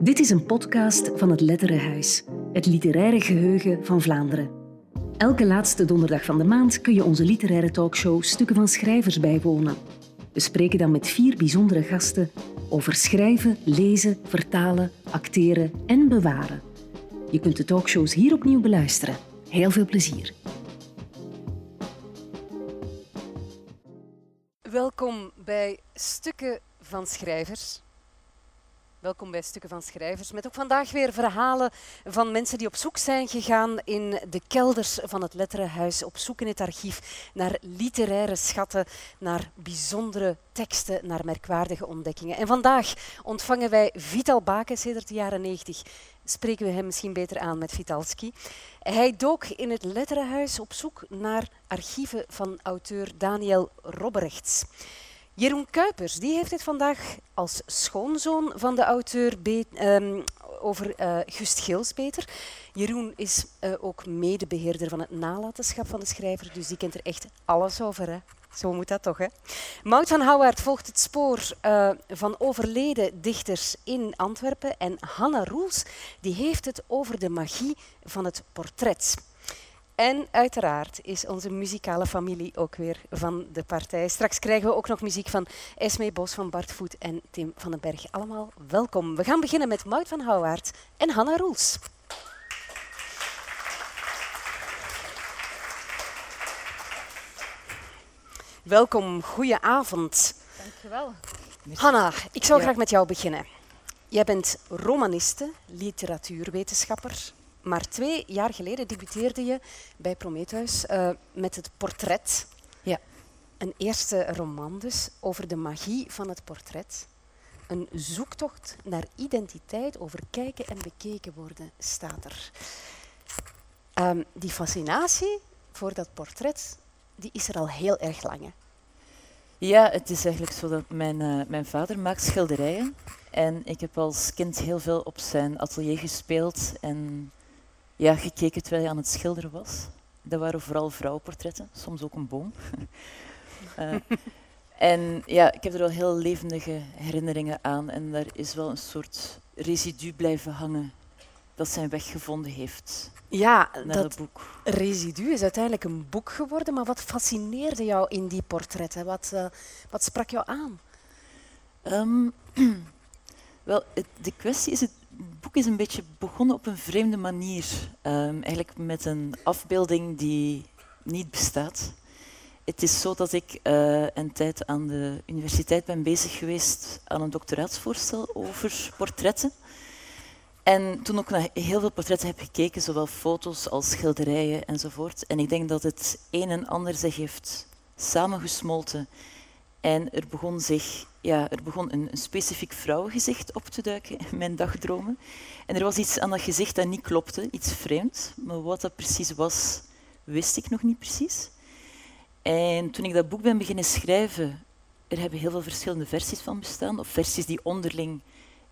Dit is een podcast van het Letterenhuis, het literaire geheugen van Vlaanderen. Elke laatste donderdag van de maand kun je onze literaire talkshow Stukken van Schrijvers bijwonen. We spreken dan met vier bijzondere gasten over schrijven, lezen, vertalen, acteren en bewaren. Je kunt de talkshows hier opnieuw beluisteren. Heel veel plezier. Welkom bij Stukken van Schrijvers. Welkom bij Stukken van Schrijvers, met ook vandaag weer verhalen van mensen die op zoek zijn gegaan in de kelders van het Letterenhuis, op zoek in het archief naar literaire schatten, naar bijzondere teksten, naar merkwaardige ontdekkingen. En vandaag ontvangen wij Vital Baken, sedert de jaren 90 spreken we hem misschien beter aan met Vitalski. Hij dook in het Letterenhuis op zoek naar archieven van auteur Daniel Robberechts. Jeroen Kuipers die heeft het vandaag als schoonzoon van de auteur um, over uh, Gust Geelspeter. Jeroen is uh, ook medebeheerder van het nalatenschap van de schrijver, dus die kent er echt alles over. Hè? Zo moet dat toch, hè? Mout van Houwaard volgt het spoor uh, van overleden dichters in Antwerpen. En Hanna Roels die heeft het over de magie van het portret. En uiteraard is onze muzikale familie ook weer van de partij. Straks krijgen we ook nog muziek van Esme Bos, van Bart Voet en Tim van den Berg. Allemaal welkom. We gaan beginnen met Mout van Houwaard en Hanna Roels. Welkom, goeie avond. Dankjewel. Hanna, ik zou graag met jou beginnen. Jij bent romaniste, literatuurwetenschapper, maar twee jaar geleden debuteerde je bij Prometheus uh, met het portret. Ja. Een eerste roman dus over de magie van het portret. Een zoektocht naar identiteit, over kijken en bekeken worden, staat er. Um, die fascinatie voor dat portret, die is er al heel erg lang. Hè? Ja, het is eigenlijk zo dat mijn, uh, mijn vader maakt schilderijen. En ik heb als kind heel veel op zijn atelier gespeeld en ja, gekeken terwijl hij aan het schilderen was. Dat waren vooral vrouwenportretten, soms ook een boom. uh, en ja, ik heb er wel heel levendige herinneringen aan. En daar is wel een soort residu blijven hangen dat zijn weg gevonden heeft. Ja, dat boek. residu is uiteindelijk een boek geworden. Maar wat fascineerde jou in die portretten? Wat, uh, wat sprak jou aan? Um, wel, het, de kwestie is het het boek is een beetje begonnen op een vreemde manier. Um, eigenlijk met een afbeelding die niet bestaat. Het is zo dat ik uh, een tijd aan de universiteit ben bezig geweest aan een doctoraatsvoorstel over portretten. En toen ook naar heel veel portretten heb gekeken, zowel foto's als schilderijen enzovoort. En ik denk dat het een en ander zich heeft samengesmolten. En er begon zich ja, er begon een, specifiek vrouwengezicht op te duiken in mijn dagdromen. En er was iets aan dat gezicht dat niet klopte, iets vreemd. Maar wat dat precies was, wist ik nog niet precies. En toen ik dat boek ben beginnen schrijven, er hebben heel veel verschillende versies van bestaan, of versies die onderling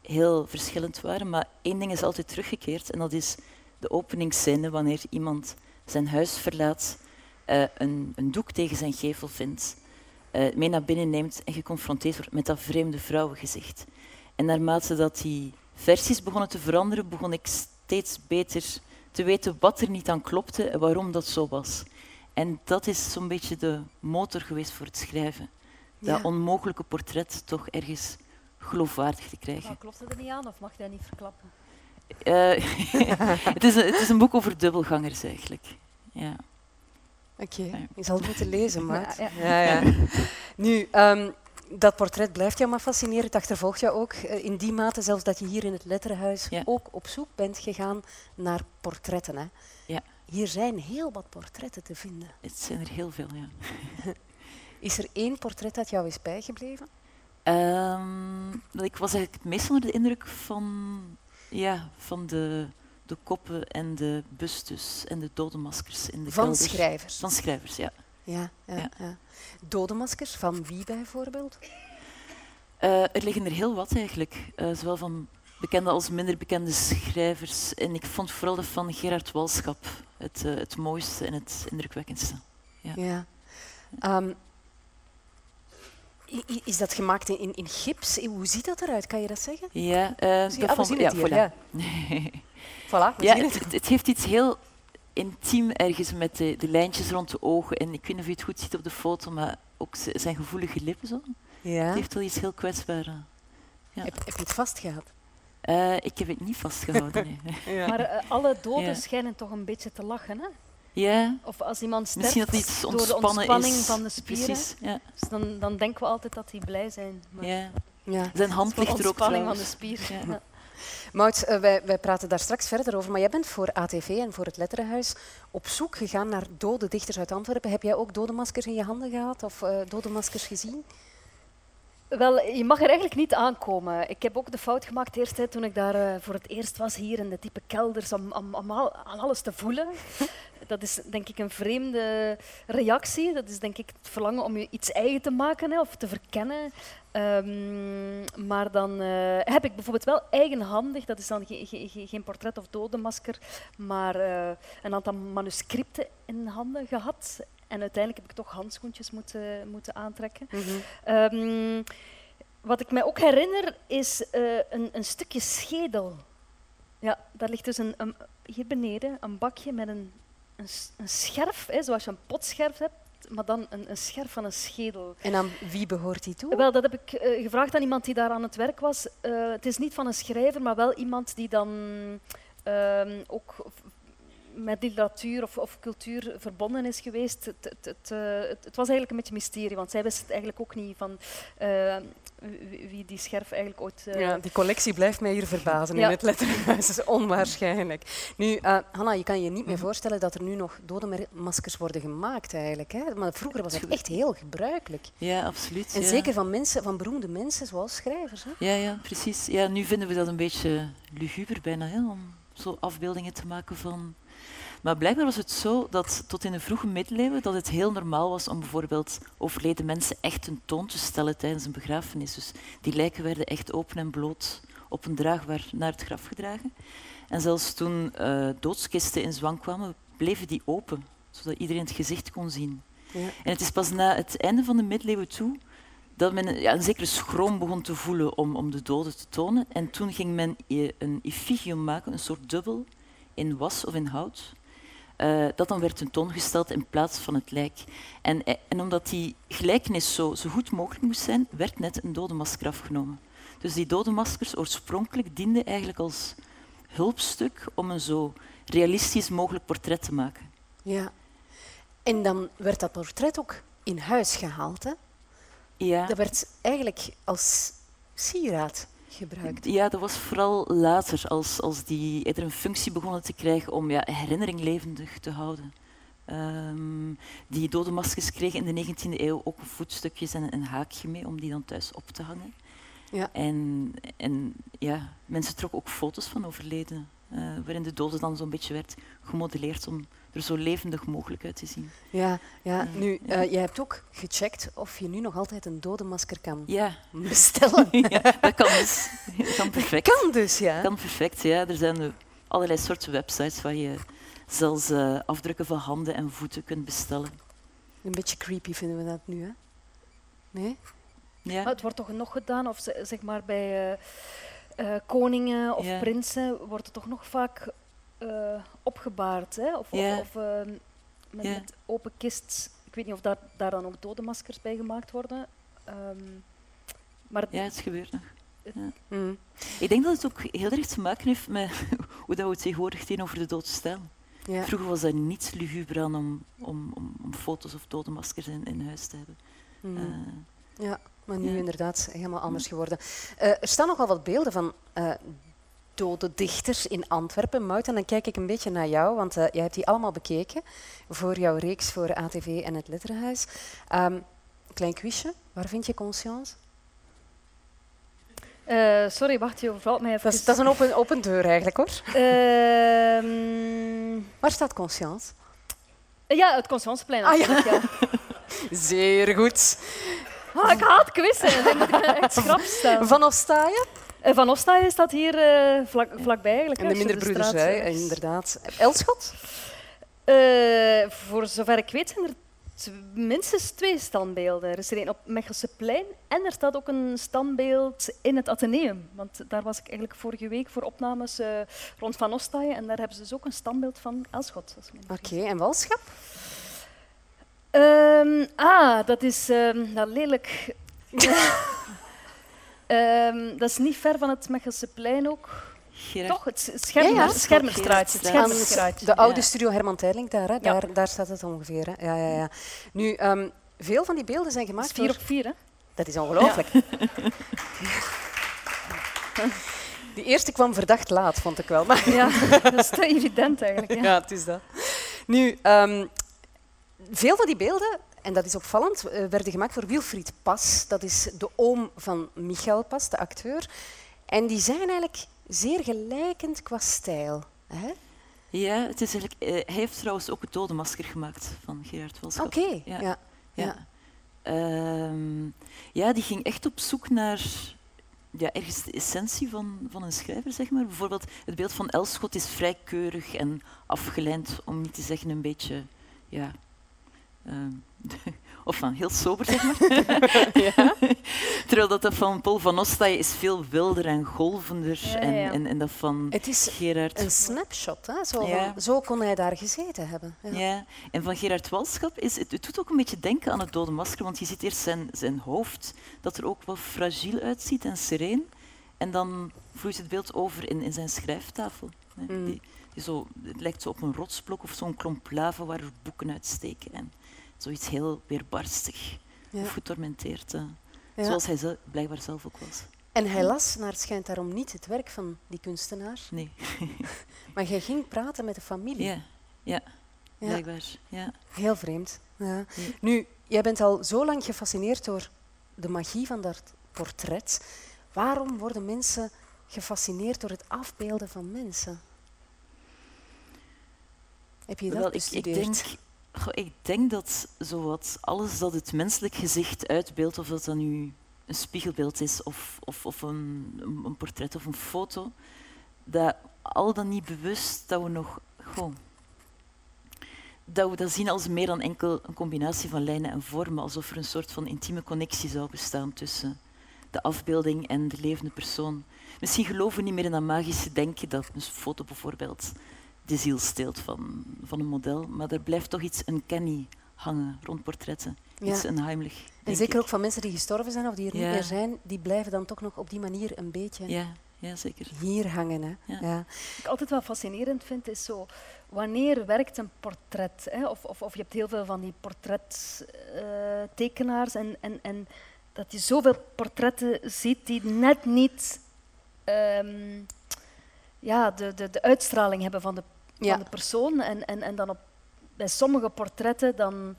heel verschillend waren. Maar één ding is altijd teruggekeerd, en dat is de openingsscène wanneer iemand zijn huis verlaat, uh, een, een doek tegen zijn gevel vindt uh, mee naar binnen neemt en geconfronteerd wordt met dat vreemde vrouwengezicht. En naarmate dat die versies begonnen te veranderen, begon ik steeds beter te weten wat er niet aan klopte en waarom dat zo was. En dat is zo'n beetje de motor geweest voor het schrijven. Dat onmogelijke portret toch ergens geloofwaardig te krijgen. Maar klopt het er niet aan of mag je dat niet verklappen? Uh, het, is een, het is een boek over dubbelgangers eigenlijk. Ja. Oké, okay. je zal het moeten lezen, maar. Ja, ja. ja, Nu, um, dat portret blijft jou maar fascineren. Het achtervolgt jou ook uh, in die mate, zelfs dat je hier in het Letterenhuis ook op zoek bent gegaan naar portretten. Hè? Ja. Hier zijn heel wat portretten te vinden. Het zijn er heel veel, ja. is er één portret dat jou is bijgebleven? Um, ik was eigenlijk het meest onder de indruk van, ja, van de de koppen en de bustes en de dodenmaskers in de Van schrijvers? Van schrijvers, ja. Ja, ja, ja. ja. Dodenmaskers, van wie bijvoorbeeld? Uh, er liggen er heel wat eigenlijk. Uh, zowel van bekende als minder bekende schrijvers. En ik vond vooral de van Gerard Walschap het, uh, het mooiste en het indrukwekkendste. Ja. ja. Um, i- Is dat gemaakt in, in gips? Hoe ziet dat eruit? Kan je dat zeggen? Ja, eh, Zie- dat ah, zien ja, voilà. ja. Voilà, we Ja, zien het, het. het, het heeft iets heel intiem ergens met de, de lijntjes rond de ogen. En ik weet niet of je het goed ziet op de foto, maar ook zijn gevoelige lippen zo. Ja. Het heeft wel iets heel kwetsbaars. Ja. Heb, heb je het vastgehad? Eh, ik heb het niet vastgehouden. nee. Maar eh, alle doden Ja. schijnen toch een beetje te lachen. Hè? Ja, Of als iemand sterft misschien dat het iets door de ontspanning is. van de spieren, Precies, ja. dus dan, dan denken we altijd dat die blij zijn. Maar ja. Ja. Zijn hand ligt er ook ontspanning van de spier. Maud, eh, wij, praten daar straks verder over, maar jij bent voor ATV en voor het Letterenhuis op zoek gegaan naar dode dichters uit Antwerpen. Heb jij ook dode maskers in je handen gehad of eh, dode maskers gezien? Wel, je mag er eigenlijk niet aankomen. Ik heb ook de fout gemaakt eerst hè, toen ik daar eh, voor het eerst was, hier in de type kelders, om, om, om al- aan alles te voelen. Dat is denk ik een vreemde reactie. Dat is denk ik het verlangen om je iets eigen te maken hè, of te verkennen. Ehm, maar dan eh, heb ik bijvoorbeeld wel eigenhandig, dat is dan ge- ge- ge- geen portret of dodenmasker, maar eh, een aantal manuscripten in handen gehad. En uiteindelijk heb ik toch handschoentjes moeten, moeten aantrekken. Ehm, wat ik mij ook herinner is eh, een, een stukje schedel. Ja, daar ligt dus een, een, hier beneden een bakje met een, een, een scherf, hè, zoals je een potscherf hebt, maar dan een, een scherf van een schedel. En aan wie behoort die toe? Wel, dat heb ik eh, gevraagd aan iemand die daar aan het werk was. Eh, het is niet van een schrijver, maar wel iemand die dan ehm, ook met literatuur of, of cultuur verbonden is geweest. Het, het, het, eh, het, het was eigenlijk een beetje mysterie, want zij wist het eigenlijk ook niet van eh, wie, die scherf eigenlijk ooit... eh, Ja, die collectie blijft mij hier verbazen Ja. in het. Dat is onwaarschijnlijk. Nu, eh, Hanna, je kan je niet meer Mhm. voorstellen dat er nu nog dode mer- maskers worden gemaakt eigenlijk. Hè? Maar vroeger was het echt heel gebruikelijk. Ja, absoluut. En ja. zeker van mensen, van beroemde mensen zoals schrijvers. Hè? Ja, ja, precies. Ja, nu vinden we dat een beetje luguber bijna, hè, om zo afbeeldingen te maken van... Maar blijkbaar was het zo dat tot in de vroege middeleeuwen dat het heel normaal was om bijvoorbeeld overleden mensen echt een toon te stellen tijdens een begrafenis. Dus die lijken werden echt open en bloot op een draagbaar naar het graf gedragen. En zelfs toen eh, doodskisten in zwang kwamen, bleven die open, zodat iedereen het gezicht kon zien. Ja. En het is pas na het einde van de middeleeuwen toe dat men een, ja, een zekere schroom begon te voelen om, om de doden te tonen. En toen ging men een effigium maken, een soort dubbel, in was of in hout. Eh, dat dan werd tentoongesteld in plaats van het lijk. En, eh, en omdat die gelijkenis zo, zo goed mogelijk moest zijn, werd net een dodenmasker afgenomen. Dus die dodenmaskers oorspronkelijk dienden eigenlijk als hulpstuk om een zo realistisch mogelijk portret te maken. Ja. En dan werd dat portret ook in huis gehaald. Hè? Ja. Dat werd eigenlijk als sieraad gebruikt. Ja, dat was vooral later, als, als die eerder een functie begonnen te krijgen om ja, herinnering levendig te houden. Ehm, die dode maskers kregen in de 19e eeuw ook voetstukjes en een haakje mee om die dan thuis op te hangen. Ja. En, en ja, mensen trokken ook foto's van overledenen, eh, waarin de dode dan zo'n beetje werd gemodelleerd om er zo levendig mogelijk uit te zien. Ja, ja. Nu, Ja. eh, jij hebt ook gecheckt of je nu nog altijd een dodenmasker kan Ja, bestellen. ja dat kan dus. Dat kan perfect. Kan dus, ja. Kan perfect, ja. Er zijn allerlei soorten websites waar je zelfs eh, afdrukken van handen en voeten kunt bestellen. Een beetje creepy vinden we dat nu, hè? Nee? Ja, Maar het wordt toch nog gedaan, of ze- zeg maar bij eh, eh, koningen of Ja. prinsen wordt het toch nog vaak eh, opgebaard, hè? Of, of- Ja. of, eh, met, Ja. met open kist. Ik weet niet of daar, daar dan ook dodenmaskers bij gemaakt worden. Ehm, maar het- ja, het gebeurt nog. Mm. Ik denk dat het ook heel erg te maken heeft met hoe dat we tegenwoordig tegenover de dood staan. Ja. Vroeger was er niets luguber aan om, om, om, om foto's of dode maskers in, in huis te hebben. Mm. Eh, Ja, maar nu Ja. inderdaad helemaal anders geworden. Eh, er staan nogal wat beelden van eh, dode dichters in Antwerpen. Mout, en dan kijk ik een beetje naar jou, want eh, jij hebt die allemaal bekeken voor jouw reeks voor ATV en het Letterenhuis. Ehm, klein quizje, waar vind je Conscience? eh, sorry, wacht, je overvalt mij even. Dat is, dat is een open, open deur eigenlijk hoor. Ehm, Waar staat Conscience? ja, het Constanceplein. Ah, ja. Zeer goed. Ah, ik haat quizzen, dan moet ik echt schrap staan. Van Ostaaien? Eh, Van Ostaaien staat hier eh, vlak, vlakbij eigenlijk. En de straat, eh, inderdaad. Elschot? Eh, voor zover ik weet zijn er minstens twee standbeelden. Er is er een op Mechelseplein en er staat ook een standbeeld in het Atheneum. Want daar was ik eigenlijk vorige week voor opnames eh, rond Van Ostaaien en daar hebben ze dus ook een standbeeld van Elschot. Oké, en Walschap? Ehm, ah, dat is ehm, nou, lelijk. Ehm, dat is niet ver van het Mechelseplein ook. Gerard, Toch? Het s- Schermer, Ja, ja. Schermerstraatje. Schermerstraatje. de oude studio Herman Teirlink daar, hè? Ja. daar, daar staat het ongeveer. Hè? Ja, ja, ja. Nu, ehm, veel van die beelden zijn Dat gemaakt is vier door... op vier, hè? Dat is ongelooflijk. Die eerste kwam verdacht laat, vond ik wel. Maar Ja, dat is te evident eigenlijk. Ja. ja, het is dat. Nu, ehm, veel van die beelden, en dat is opvallend, eh, werden gemaakt door Wilfried Pas. Dat is de oom van Michael Pas, de acteur. En die zijn eigenlijk zeer gelijkend qua stijl. Hè? Ja, het is eigenlijk, eh, hij heeft trouwens ook het dodenmasker gemaakt van Gerard Welschap. Oké, Ja. ja. Ja. Ja. Ehm, ja, die ging echt op zoek naar ja, ergens de essentie van, van een schrijver, zeg maar. Bijvoorbeeld, het beeld van Elschot is vrij keurig en afgelijnd, om niet te zeggen een beetje, ja... ehm, of van heel sober, zeg maar. Terwijl dat, dat van Paul van Ostaaien is veel wilder en golvender. Ja, ja, En, ja. en, en dat van Het is Gerard... een snapshot. Hè? Zo, Ja. van, zo kon hij daar gezeten hebben. Ja. Ja. en van Gerard Walschap is het, het doet ook een beetje denken aan het dode masker, want je ziet eerst zijn, zijn hoofd, dat er ook wel fragiel uitziet en sereen. En dan vloeit het beeld over in, in zijn schrijftafel. hè. Mm. Die, die zo, het lijkt zo op een rotsblok of zo'n klomp lava waar er boeken uitsteken. En zoiets heel weerbarstig Ja. of getormenteerd. Ja. Zoals hij blijkbaar zelf ook was. En hij las, naar het schijnt daarom niet het werk van die kunstenaar, Nee. maar hij ging praten met de familie. Ja, ja, Ja. blijkbaar. Ja. Heel vreemd. Ja. Nu, jij bent al zo lang gefascineerd door de magie van dat portret. Waarom worden mensen gefascineerd door het afbeelden van mensen? Heb je dat Wel, ik, ik, denk, ik denk dat zowat alles dat het menselijk gezicht uitbeeldt, of dat dan nu een spiegelbeeld is of, of, of een, een, een portret of een foto, dat al dan niet bewust dat we nog gewoon dat we dat zien als meer dan enkel een combinatie van lijnen en vormen, alsof er een soort van intieme connectie zou bestaan tussen de afbeelding en de levende persoon. Misschien geloven we niet meer in dat magische denken dat een foto bijvoorbeeld de ziel steelt van, van een model, maar er blijft toch iets uncanny hangen rond portretten. Ja. Iets onheimelijk. En zeker ik. ook van mensen die gestorven zijn of die er Ja. niet meer zijn, die blijven dan toch nog op die manier een beetje Ja, ja, zeker. hier hangen. Hè? Ja. Ja. Wat ik altijd wel fascinerend vind, is zo, wanneer werkt een portret? Hè? Of, of, of je hebt heel veel van die portrettekenaars en, en, en dat je zoveel portretten ziet die net niet ehm, ja, de, de, de uitstraling hebben van de, Ja. van de persoon. En, en, en dan op, bij sommige portretten dan,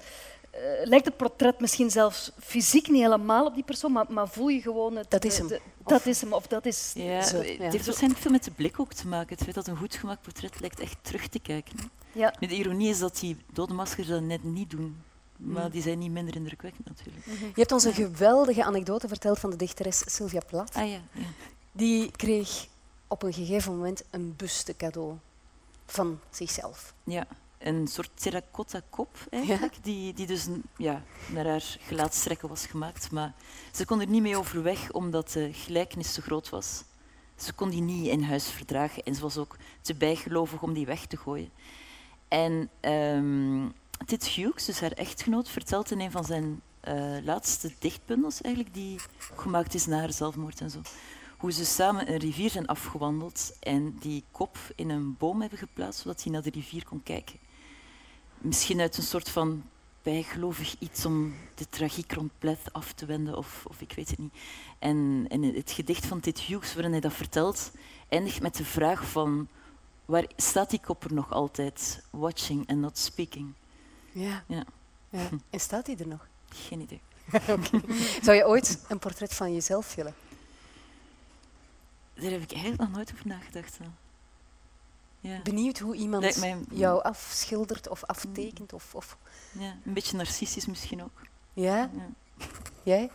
eh, lijkt het portret misschien zelfs fysiek niet helemaal op die persoon, maar, maar voel je gewoon het. Dat is de- hem. de- dat is hem, of dat is Ja, Zo, het heeft waarschijnlijk veel met de blik ook te maken. Het feit dat een goed gemaakt portret lijkt echt terug te kijken. Ja. Nu, de ironie is dat die dode maskers dat net niet doen. Maar Mm. die zijn niet minder indrukwekkend natuurlijk. Je hebt ons een geweldige anekdote verteld van de dichteres Sylvia Plath. Ah ja, ja. Die kreeg op een gegeven moment een buste cadeau van zichzelf. Ja, een soort terracotta kop eigenlijk, die, die dus ja, naar haar gelaatstrekken was gemaakt. Maar ze kon er niet mee overweg omdat de gelijkenis te groot was. Ze kon die niet in huis verdragen en ze was ook te bijgelovig om die weg te gooien. En ehm Tit Hughes, dus haar echtgenoot, vertelt in een van zijn eh, laatste dichtbundels, eigenlijk, die gemaakt is na haar zelfmoord en zo, hoe ze samen een rivier zijn afgewandeld en die kop in een boom hebben geplaatst, zodat hij naar de rivier kon kijken. Misschien uit een soort van bijgelovig iets om de tragiek rond Pleth af te wenden, of, of ik weet het niet. En, en het gedicht van Tit Hughes, waarin hij dat vertelt, eindigt met de vraag van waar staat die kop er nog altijd? Watching and not speaking. Ja. Ja. ja. En staat hij er nog? Geen idee. Zou je ooit een portret van jezelf willen? Daar heb ik eigenlijk nog nooit over nagedacht. Ja. Benieuwd hoe iemand mij jou afschildert of aftekent? Of, of... ja, een beetje narcistisch misschien ook. Ja? Ja. Jij?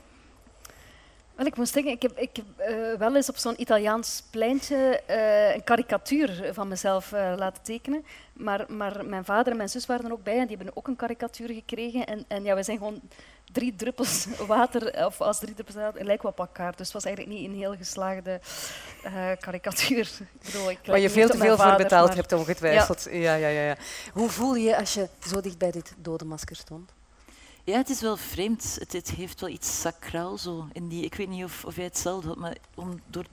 Wel, ik moest denken, ik heb, ik heb eh, wel eens op zo'n Italiaans pleintje eh, een karikatuur van mezelf eh, laten tekenen. Maar, maar mijn vader en mijn zus waren er ook bij en die hebben ook een karikatuur gekregen. En, en ja, we zijn gewoon drie druppels water, of als drie druppels water, lijken we op elkaar. Dus het was eigenlijk niet een heel geslaagde karikatuur. Ik bedoel, ik Waar je veel te veel voor betaald hebt, ongetwijfeld. Ja. Ja, ja, ja, ja. Hoe voel je als je zo dicht bij dit dodenmasker stond? Ja, het is wel vreemd. Het, het, heeft wel iets sacraal zo. In die, ik weet niet of, of jij hetzelfde had, maar om door,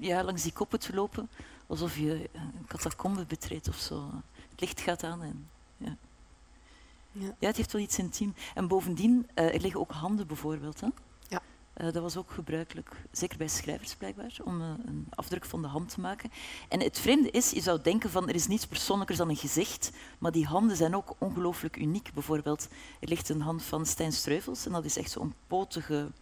ja, langs die koppen te lopen, alsof je een catacombe betreedt of zo. Het licht gaat aan en ja. Ja. ja het heeft wel iets intiem. En bovendien, uh, er liggen ook handen bijvoorbeeld. Hè? Uh, dat was ook gebruikelijk, zeker bij schrijvers blijkbaar, om uh, een afdruk van de hand te maken. En het vreemde is, je zou denken van er is niets persoonlijkers dan een gezicht, maar die handen zijn ook ongelooflijk uniek. Bijvoorbeeld, er ligt een hand van Stijn Streuvels en dat is echt zo'n potige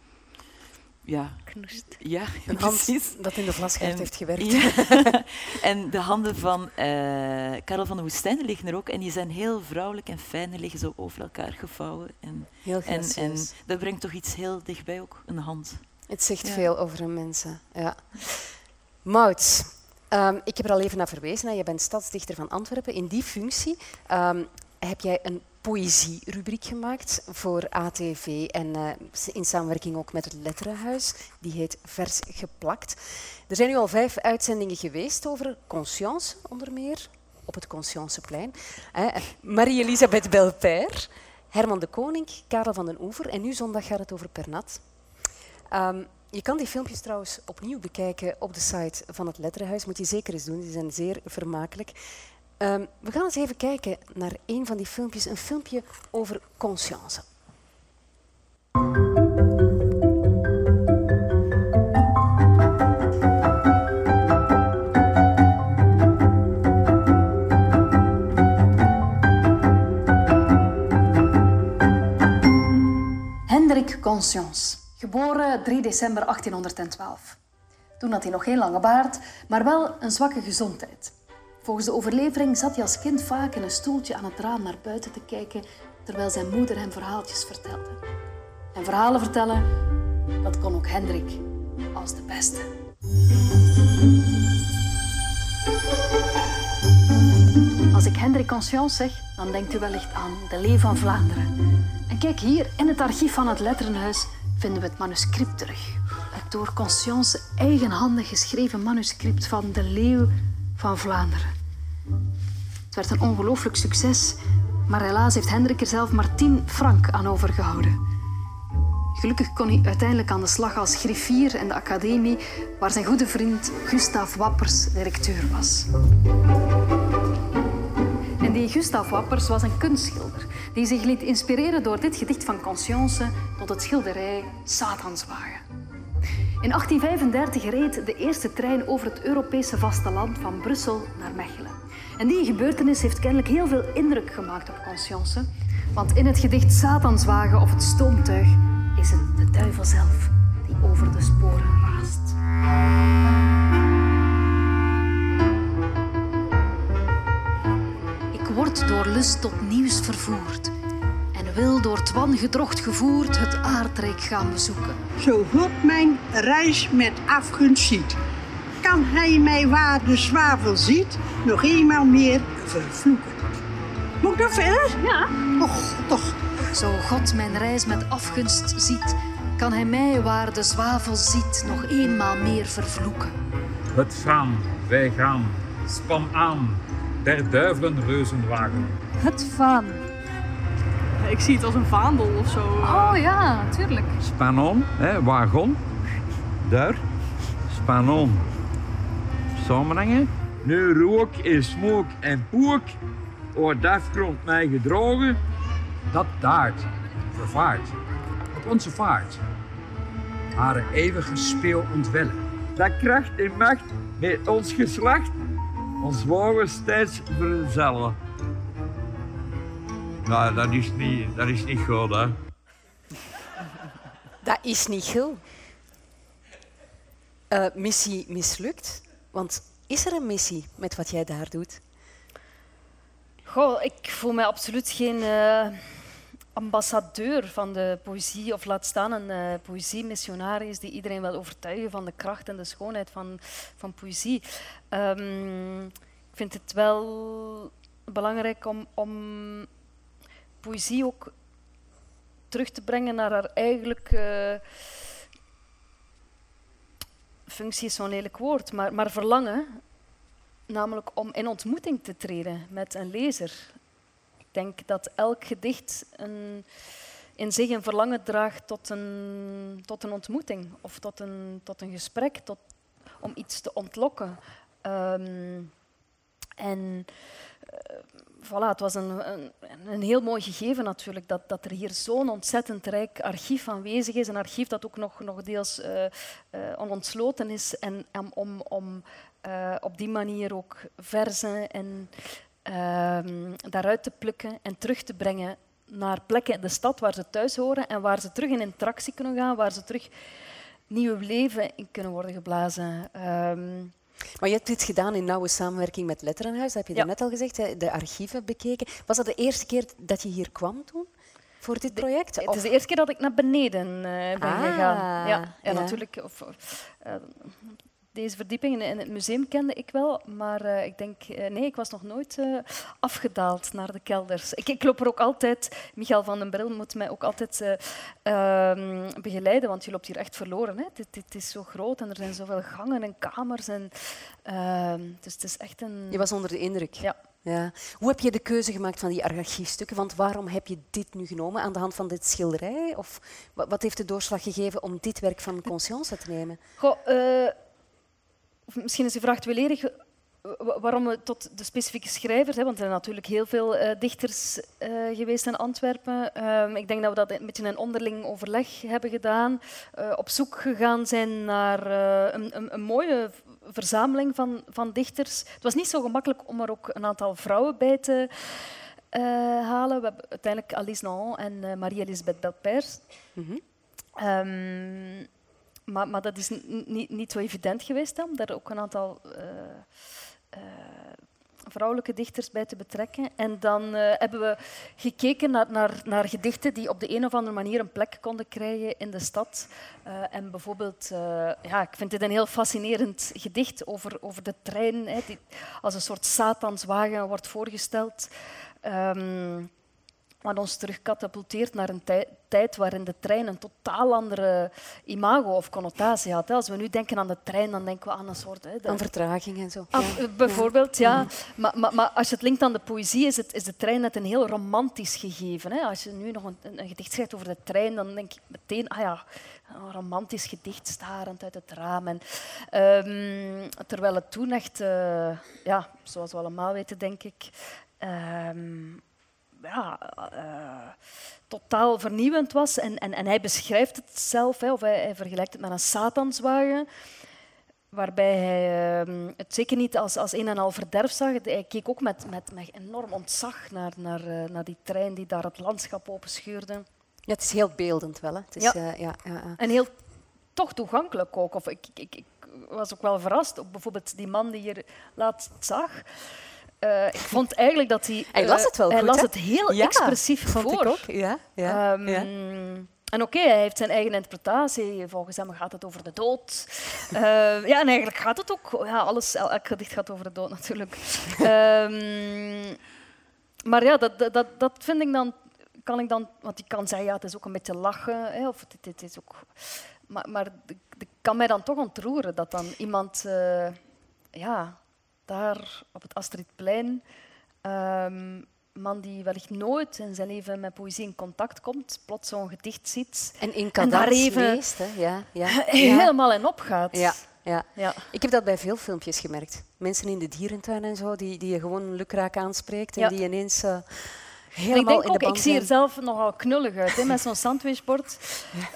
ja. Knoest. Ja, een hand dat in de vlasgaard heeft gewerkt. en de handen van uh, Karel van de Woestijn liggen er ook. En die zijn heel vrouwelijk en fijn. Die liggen zo over elkaar gevouwen. En, heel en, en, dat brengt toch iets heel dichtbij ook, een hand. Het zegt veel over een mensen. Ja. Maud, um, ik heb er al even naar verwezen. Je bent stadsdichter van Antwerpen. In die functie um, heb jij een poëzie-rubriek gemaakt voor ATV en uh, in samenwerking ook met het Letterenhuis. Die heet Vers geplakt. Er zijn nu al vijf uitzendingen geweest over conscience, onder meer, op het Conscienceplein. Uh, Marie-Elisabeth Belper, Herman de Koning, Karel van den Oever en nu zondag gaat het over Pernat. Um, je kan die filmpjes trouwens opnieuw bekijken op de site van het Letterenhuis. Moet je zeker eens doen, die zijn zeer vermakelijk. Um, we gaan eens even kijken naar een van die filmpjes, een filmpje over conscience. Hendrik Conscience, geboren 3 december 1812. Toen had hij nog geen lange baard, maar wel een zwakke gezondheid. Volgens de overlevering zat hij als kind vaak in een stoeltje aan het raam naar buiten te kijken terwijl zijn moeder hem verhaaltjes vertelde. En verhalen vertellen, dat kon ook Hendrik als de beste. Als ik Hendrik Conscience zeg, dan denkt u wellicht aan de Leeuw van Vlaanderen. En kijk hier, in het archief van het Letterenhuis vinden we het manuscript terug. Het door Conscience eigenhandig geschreven manuscript van de Leeuw van Vlaanderen. Het werd een ongelooflijk succes, maar helaas heeft Hendrik er zelf maar 10 frank aan overgehouden. Gelukkig kon hij uiteindelijk aan de slag als griffier in de academie, waar zijn goede vriend Gustav Wappers directeur was. En die Gustav Wappers was een kunstschilder die zich liet inspireren door dit gedicht van Conscience tot het schilderij Satanswagen. In 1835 reed de eerste trein over het Europese vasteland van Brussel naar Mechelen. En die gebeurtenis heeft kennelijk heel veel indruk gemaakt op Conscience. Want in het gedicht Satanswagen of het stoomtuig is het de duivel zelf die over de sporen raast. Ik word door lust tot nieuws vervoerd wil door Twan gedrocht gevoerd het aardrijk gaan bezoeken. Zo God mijn reis met afgunst ziet, kan hij mij waar de zwavel ziet nog eenmaal meer vervloeken. Moet ik nog verder? Ja. Och, toch. Zo God mijn reis met afgunst ziet, kan hij mij waar de zwavel ziet nog eenmaal meer vervloeken. Het gaan, wij gaan, span aan, der duivelen reuzenwagen. Het vaan, ik zie het als een vaandel of zo. Oh ja, tuurlijk. Spanon, hè, wagon, daar. Spanon. Samenhangen. Nu rook en smook en poek, oor afgrond mij gedrogen. Dat daart, vervaart, op onze vaart. Haar eeuwige speel ontwellen. Dat kracht en macht met ons geslacht, ons wagen steeds verzellen. Nou, dat is niet, dat is niet goed, hè. Dat is niet goed. Uh, missie mislukt. Want is er een missie met wat jij daar doet? Goh, ik voel mij absoluut geen uh, ambassadeur van de poëzie, of laat staan een uh, poëzie-missionaris die iedereen wil overtuigen van de kracht en de schoonheid van, van poëzie. Um, ik vind het wel belangrijk om, om poëzie ook terug te brengen naar haar eigenlijke functie is zo'n lelijk woord, maar, maar verlangen, namelijk om in ontmoeting te treden met een lezer. Ik denk dat elk gedicht een, in zich een verlangen draagt tot een, tot een ontmoeting of tot een, tot een gesprek, tot, om iets te ontlokken. Um, en uh, voilà, het was een, een, een, heel mooi gegeven natuurlijk, dat, dat er hier zo'n ontzettend rijk archief aanwezig is. Een archief dat ook nog, nog deels uh, onontsloten is. En om, om uh, op die manier ook verzen en ehm, daaruit te plukken en terug te brengen naar plekken in de stad waar ze thuis horen en waar ze terug in interactie kunnen gaan, waar ze terug nieuw leven in kunnen worden geblazen. Um, maar je hebt dit gedaan in nauwe samenwerking met Letterenhuis, dat heb je ja. net al gezegd, de archieven bekeken. Was dat de eerste keer dat je hier kwam toen? Voor dit project? Het is de eerste keer dat ik naar beneden uh, ben ah, gegaan. Ja, ja, ja, natuurlijk. Of, uh, deze verdieping in het museum kende ik wel, maar uh, ik denk, uh, nee, ik was nog nooit uh, afgedaald naar de kelders. Ik, ik, loop er ook altijd, Michael van den Bril moet mij ook altijd ehm, begeleiden, want je loopt hier echt verloren. Hè. Dit, dit, is zo groot en er zijn zoveel gangen en kamers. En, ehm, dus het is echt een... Je was onder de indruk. Ja. Ja. Hoe heb je de keuze gemaakt van die archiefstukken? Want waarom heb je dit nu genomen aan de hand van dit schilderij? Of wat heeft de doorslag gegeven om dit werk van Conscience te nemen? Goh, misschien is de vraag tweeledig waarom we tot de specifieke schrijvers, hè, want er zijn natuurlijk heel veel uh, dichters uh, geweest in Antwerpen. Um, ik denk dat we dat een beetje in onderling overleg hebben gedaan. Op zoek gegaan zijn naar een, een, een, mooie verzameling van, van dichters. Het was niet zo gemakkelijk om er ook een aantal vrouwen bij te halen. We hebben uiteindelijk Alice Naon en Marie-Elisabeth Belpers. Mm -hmm. um, maar, dat is niet, zo evident geweest om daar ook een aantal uh, uh, vrouwelijke dichters bij te betrekken. En dan uh, hebben we gekeken naar, naar, naar, gedichten die op de een of andere manier een plek konden krijgen in de stad. en bijvoorbeeld, ja, ik vind dit een heel fascinerend gedicht over, over de trein, hè, die als een soort satanswagen wordt voorgesteld. Um, wat ons terugkatapulteert naar een tijd waarin de trein een totaal andere imago of connotatie had. Als we nu denken aan de trein, dan denken we aan een soort... Hè, Aan vertraging en zo. Ah, bijvoorbeeld, ja. Maar, maar, maar, als je het linkt aan de poëzie, is, het, is de trein net een heel romantisch gegeven. Hè. Als je nu nog een, een, gedicht schrijft over de trein, dan denk ik meteen, ah ja, een romantisch gedicht starend uit het raam. En, um, terwijl het toen echt, uh, ja, zoals we allemaal weten, denk ik... Um, ja, uh, totaal vernieuwend was. En, en, en hij beschrijft het zelf, hè, of hij, hij, vergelijkt het met een satanswagen, waarbij hij uh, het zeker niet als, als een en al verderf zag. Hij keek ook met, met, met enorm ontzag naar, naar, uh, naar die trein die daar het landschap openscheurde. Ja, het is heel beeldend wel. Hè? Het is, ja. ja, ja. En heel toch toegankelijk ook. Of ik, ik, ik was ook wel verrast op bijvoorbeeld die man die je laatst zag. Uh, ik vond eigenlijk dat hij... Hij las het wel Hij goed, las het heel ja, expressief vond voor. Ik ook. Ja, ja, um, ja. En oké, okay, hij heeft zijn eigen interpretatie. Volgens hem gaat het over de dood. uh, ja, en eigenlijk gaat het ook... Ja, alles, elk gedicht gaat over de dood natuurlijk. um, maar ja, dat, dat, dat vind ik dan... Kan ik dan... Want ik kan zeggen, ja, het is ook een beetje lachen. Hè, of dit, is ook... Maar, maar ik kan mij dan toch ontroeren dat dan iemand... Uh, ja, daar op het Astridplein. Um, man die wellicht nooit in zijn leven met poëzie in contact komt, plots zo'n gedicht ziet. En in even leest, hè? Ja, ja, helemaal in opgaat. Ja, ja. ja. Ik heb dat bij veel filmpjes gemerkt. Mensen in de dierentuin en zo, die, die je gewoon lukraak aanspreekt en ja. die ineens... Uh, ik denk ook, ik zie er zelf nogal knullig uit, hè, met zo'n sandwichbord.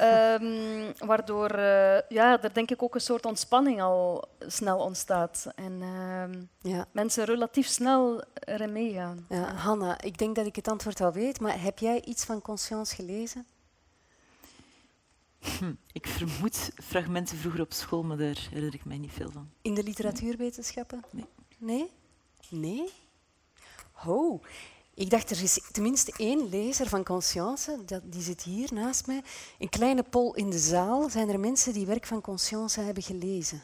Um, waardoor uh, ja, er denk ik ook een soort ontspanning al snel ontstaat. En uh, ja. mensen relatief snel erin meegaan. Ja, Hanna, ik denk dat ik het antwoord al weet, maar heb jij iets van Conscience gelezen? Hm, ik vermoed fragmenten vroeger op school, maar daar herinner ik mij niet veel van. In de literatuurwetenschappen? Nee. Nee? Nee? Oh. Ik dacht, er is tenminste één lezer van Conscience, die zit hier naast mij. Een kleine pol in de zaal. Zijn er mensen die werk van Conscience hebben gelezen?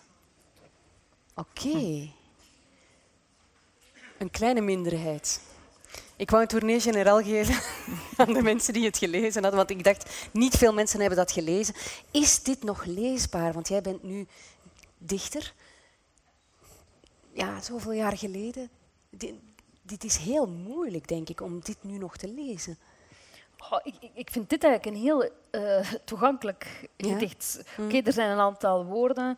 Oké. Een kleine minderheid. Ik wou een tournee generaal geven aan de mensen die het gelezen hadden, want ik dacht, niet veel mensen hebben dat gelezen. Is dit nog leesbaar? Want jij bent nu dichter. Ja, zoveel jaar geleden. Dit, is heel moeilijk, denk ik, om dit nu nog te lezen. Oh, ik, ik- vind dit eigenlijk een heel eh, toegankelijk gedicht. Mm. Oké, er zijn een aantal woorden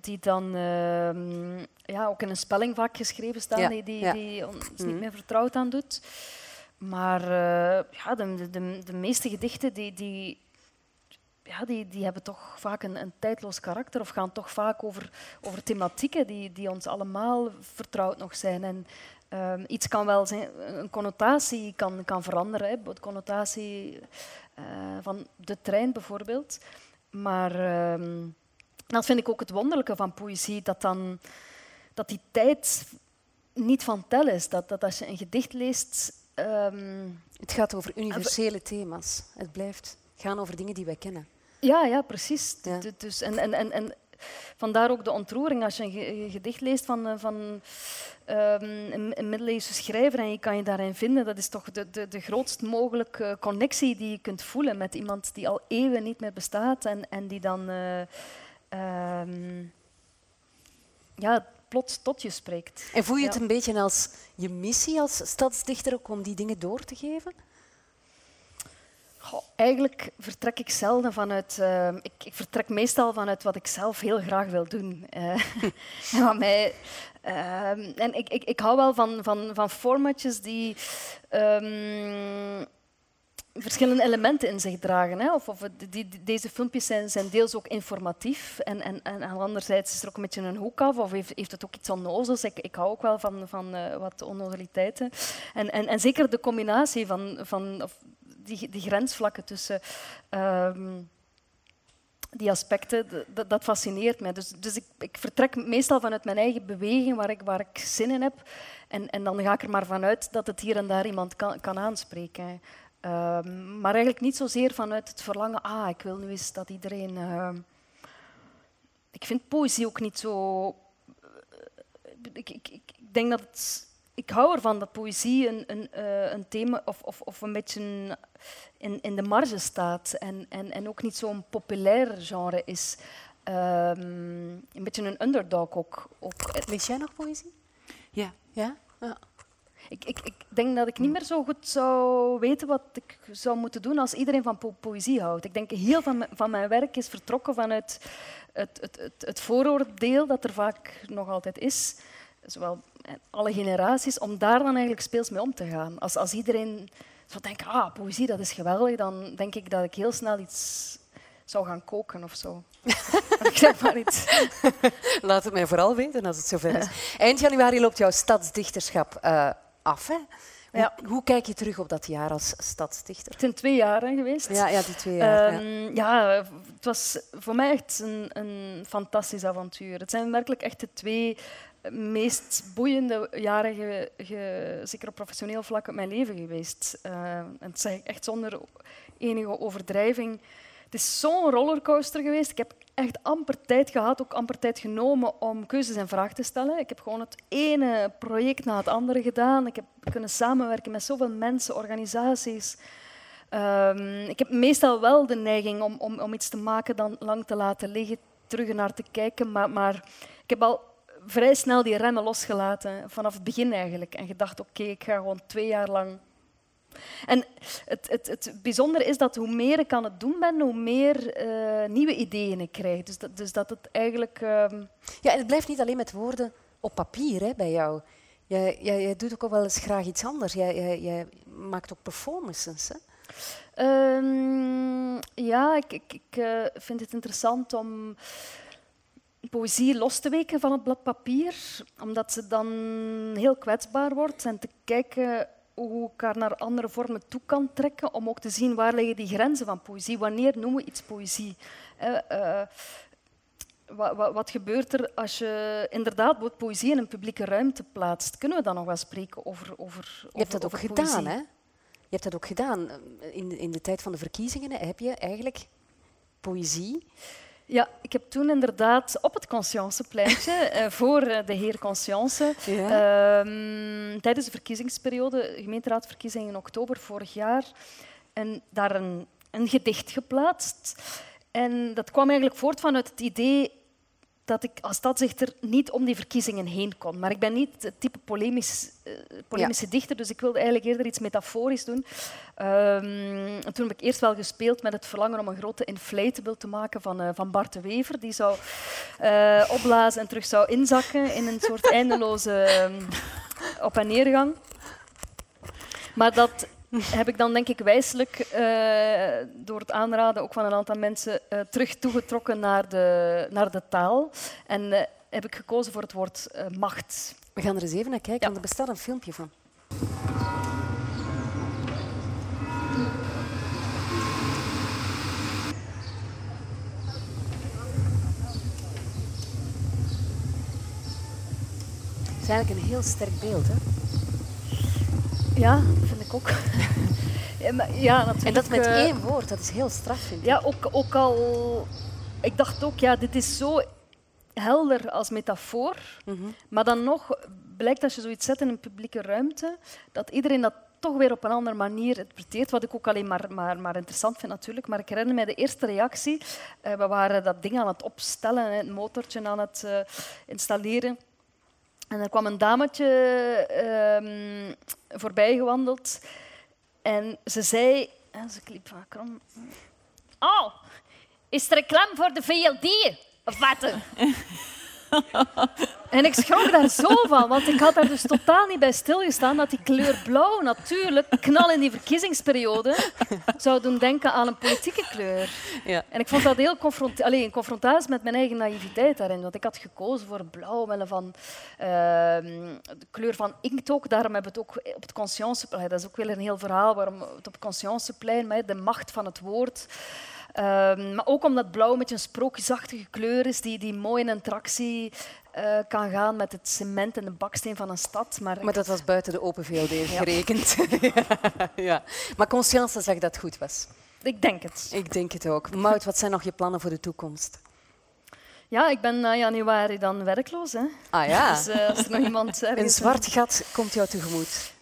die dan ehm, ja, ook in een spelling vaak geschreven staan, Ja, die, die, ja. die ons Mm. niet meer vertrouwd aan doet. Maar eh, ja, de, de, de, de meeste gedichten die, die, ja, die, die hebben toch vaak een, een tijdloos karakter of gaan toch vaak over, over thematieken die, die ons allemaal vertrouwd nog zijn. En ehm, iets kan wel zijn, een connotatie kan, kan veranderen. Hè. De connotatie eh, van de trein bijvoorbeeld. Maar ehm, dat vind ik ook het wonderlijke van poëzie, dat, dan, dat die tijd niet van tel is. Dat, dat als je een gedicht leest... ehm, Het gaat over universele thema's. Het blijft gaan over dingen die wij kennen. Ja, ja, precies. Ja. Dus, en, en, en, en vandaar ook de ontroering als je een, ge- een gedicht leest van, eh, van ehm, een, middeleeuwse schrijver en je kan je daarin vinden. Dat is toch de, de, de grootst mogelijke connectie die je kunt voelen met iemand die al eeuwen niet meer bestaat en, en die dan eh, ehm, ja, plots tot je spreekt. En voel je het Ja. een beetje als je missie als stadsdichter ook om die dingen door te geven? Eigenlijk vertrek ik zelden vanuit. eh, ik, ik vertrek meestal vanuit wat ik zelf heel graag wil doen. Eh, en wat mij, ehm, en ik, ik, ik hou wel van, van, van formatjes die ehm, verschillende elementen in zich dragen. Hè. Of, of die, deze filmpjes zijn, zijn deels ook informatief en, en, en anderzijds is er ook een beetje een hoek af of heeft, heeft het ook iets onnozels. Ik, ik hou ook wel van, van eh, wat onnozeliteiten. En, en, en zeker de combinatie van, van of die, die grensvlakken tussen ehm, die aspecten, dat fascineert mij. Dus, dus ik, ik vertrek meestal vanuit mijn eigen beweging, waar ik, waar ik zin in heb. En, en dan ga ik er maar vanuit dat het hier en daar iemand kan, kan aanspreken. Ehm, maar eigenlijk niet zozeer vanuit het verlangen, ah, ik wil nu eens dat iedereen... ehm, ik vind poëzie ook niet zo... Ik, ik, ik ik denk dat het... Ik hou ervan dat poëzie een, een, eh, een thema of, of, of een beetje in, in de marge staat en, en, en ook niet zo'n populair genre is. Ehm, een beetje een underdog ook. ook. Lees jij nog poëzie? Ja. Ja? ja. Ik, ik, ik denk dat ik niet meer zo goed zou weten wat ik zou moeten doen als iedereen van po- poëzie houdt. Ik denk heel van, mijn- van mijn werk is vertrokken vanuit het, het, het, het vooroordeel dat er vaak nog altijd is, zowel alle generaties, om daar dan eigenlijk speels mee om te gaan. Als, als iedereen zou denken, ah, poëzie, dat is geweldig, dan denk ik dat ik heel snel iets zou gaan koken of zo. ik zeg maar iets. Laat het mij vooral weten als het zover is. Eind januari loopt jouw stadsdichterschap eh, af. Hè? Hoe, Ja. hoe kijk je terug op dat jaar als stadsdichter? Het zijn twee jaar hè, geweest. Ja, ja die twee jaar. ja. Ehm, ja. het was voor mij echt een, een fantastisch avontuur. Het zijn werkelijk echt de twee meest boeiende jaren, zeker op professioneel vlak, uit mijn leven geweest. Eh, en dat zeg ik echt zonder enige overdrijving. Het is zo'n rollercoaster geweest. Ik heb echt amper tijd gehad, ook amper tijd genomen om keuzes en vragen te stellen. Ik heb gewoon het ene project na het andere gedaan. Ik heb kunnen samenwerken met zoveel mensen, organisaties. Ehm, ik heb meestal wel de neiging om, om, om iets te maken dan lang te laten liggen, terug naar te kijken. Maar, maar ik heb al vrij snel die remmen losgelaten, vanaf het begin eigenlijk. En gedacht, oké, ik ga gewoon twee jaar lang... En het, het, het bijzondere is dat hoe meer ik aan het doen ben, hoe meer eh, nieuwe ideeën ik krijg. Dus dat, dus dat het eigenlijk... ehm, Ja, en het blijft niet alleen met woorden op papier hè, bij jou. Jij, jij, jij doet ook wel eens graag iets anders. Jij, jij, jij maakt ook performances. Hè? Ehm, ja, ik, ik, ik eh, vind het interessant om poëzie los te weken van het blad papier, omdat ze dan heel kwetsbaar wordt en te kijken hoe ik haar naar andere vormen toe kan trekken, om ook te zien waar liggen die grenzen van poëzie. Wanneer noemen we iets poëzie? Eh, eh, wat, wat, wat gebeurt er als je inderdaad poëzie in een publieke ruimte plaatst? Kunnen we dan nog wel spreken over, over, Je hebt dat ook gedaan, poëzie? hè? Je hebt dat ook gedaan. In, in de tijd van de verkiezingen heb je eigenlijk poëzie. Ja, ik heb toen inderdaad op het Consciencepleintje, eh, voor eh, de heer Conscience, ehm, tijdens de verkiezingsperiode, de gemeenteraadverkiezingen in oktober vorig jaar, en daar een, een gedicht geplaatst. En dat kwam eigenlijk voort vanuit het idee dat ik als stadsdichter niet om die verkiezingen heen kon. Maar ik ben niet het type polemisch, eh, polemische dichter, dus ik wilde eigenlijk eerder iets metaforisch doen. Ehm, en toen heb ik eerst wel gespeeld met het verlangen om een grote inflatable te maken van, eh, van Bart de Wever. Die zou eh, opblazen en terug zou inzakken in een soort eindeloze ehm, op- en neergang. Maar dat heb ik dan denk ik wijselijk eh, door het aanraden ook van een aantal mensen eh, terug toegetrokken naar de, naar de taal. En eh, heb ik gekozen voor het woord macht. We gaan er eens even naar kijken, want er bestaat een filmpje van. Het is eigenlijk een heel sterk beeld, hè? Ja, dat vind ik ook. ja, maar, ja, natuurlijk, En dat met eh, één woord, dat is heel straf, vind ik. Ja, ook, ook al... Ik dacht ook, ja, dit is zo helder als metafoor. Mhm. Maar dan nog blijkt als je zoiets zet in een publieke ruimte, dat iedereen dat toch weer op een andere manier interpreteert. Wat ik ook alleen maar, maar, maar interessant vind natuurlijk. Maar ik herinner mij de eerste reactie. Eh, we waren dat ding aan het opstellen, het motortje aan het eh, installeren. En er kwam een dametje ehm voorbij gewandeld. En ze zei... Ja, ze liep van krom. Oh, is er reclame voor de VLD? Of wat? En ik schrok daar zo van, want ik had daar dus totaal niet bij stilgestaan dat die kleur blauw natuurlijk, knal in die verkiezingsperiode, zou doen denken aan een politieke kleur. Ja. En ik vond dat heel confront Allee, in confrontatie met mijn eigen naïviteit daarin. Want ik had gekozen voor blauw omwille van ehm, de kleur van inkt ook. Daarom hebben we het ook op het Conscienceplein. Dat is ook weer een heel verhaal waarom het op het Conscienceplein, de macht van het woord. Ehm, maar ook omdat blauw een beetje een sprookjesachtige kleur is die, die mooi in interactie eh, kan gaan met het cement en de baksteen van een stad. Maar, Maar dat was buiten de open VLD gerekend. ja. ja. Maar Conscience zag dat het goed was. ik denk het. Ik denk het ook. Mout, wat zijn nog je plannen voor de toekomst? Ja, ik ben na januari dan werkloos. Hè. Ah ja, Dus eh, als er nog iemand een zwart gat komt jou tegemoet.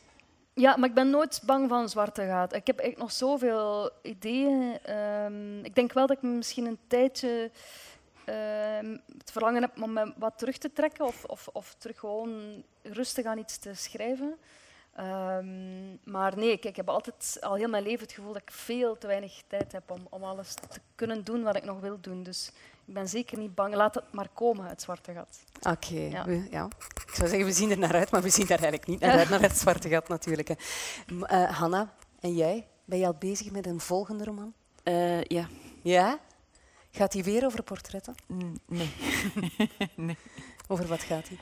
Ja, maar ik ben nooit bang van zwarte gaat. Ik heb echt nog zoveel ideeën. Ehm, ik denk wel dat ik misschien een tijdje ehm, het verlangen heb om me wat terug te trekken of, of, of terug gewoon rustig aan iets te schrijven. Ehm, maar nee, ik, ik heb altijd al heel mijn leven het gevoel dat ik veel te weinig tijd heb om, om alles te kunnen doen wat ik nog wil doen. Dus ik ben zeker niet bang. Laat het maar komen, het zwarte gat. Oké, Ja. ik zou zeggen, we zien er naar uit, maar we zien daar eigenlijk niet naar uit, naar het zwarte gat natuurlijk. eh, Hanna, en jij? Ben je al bezig met een volgende roman? Eh, ja. Ja? Gaat die weer over portretten? Nee. nee. Over wat gaat die?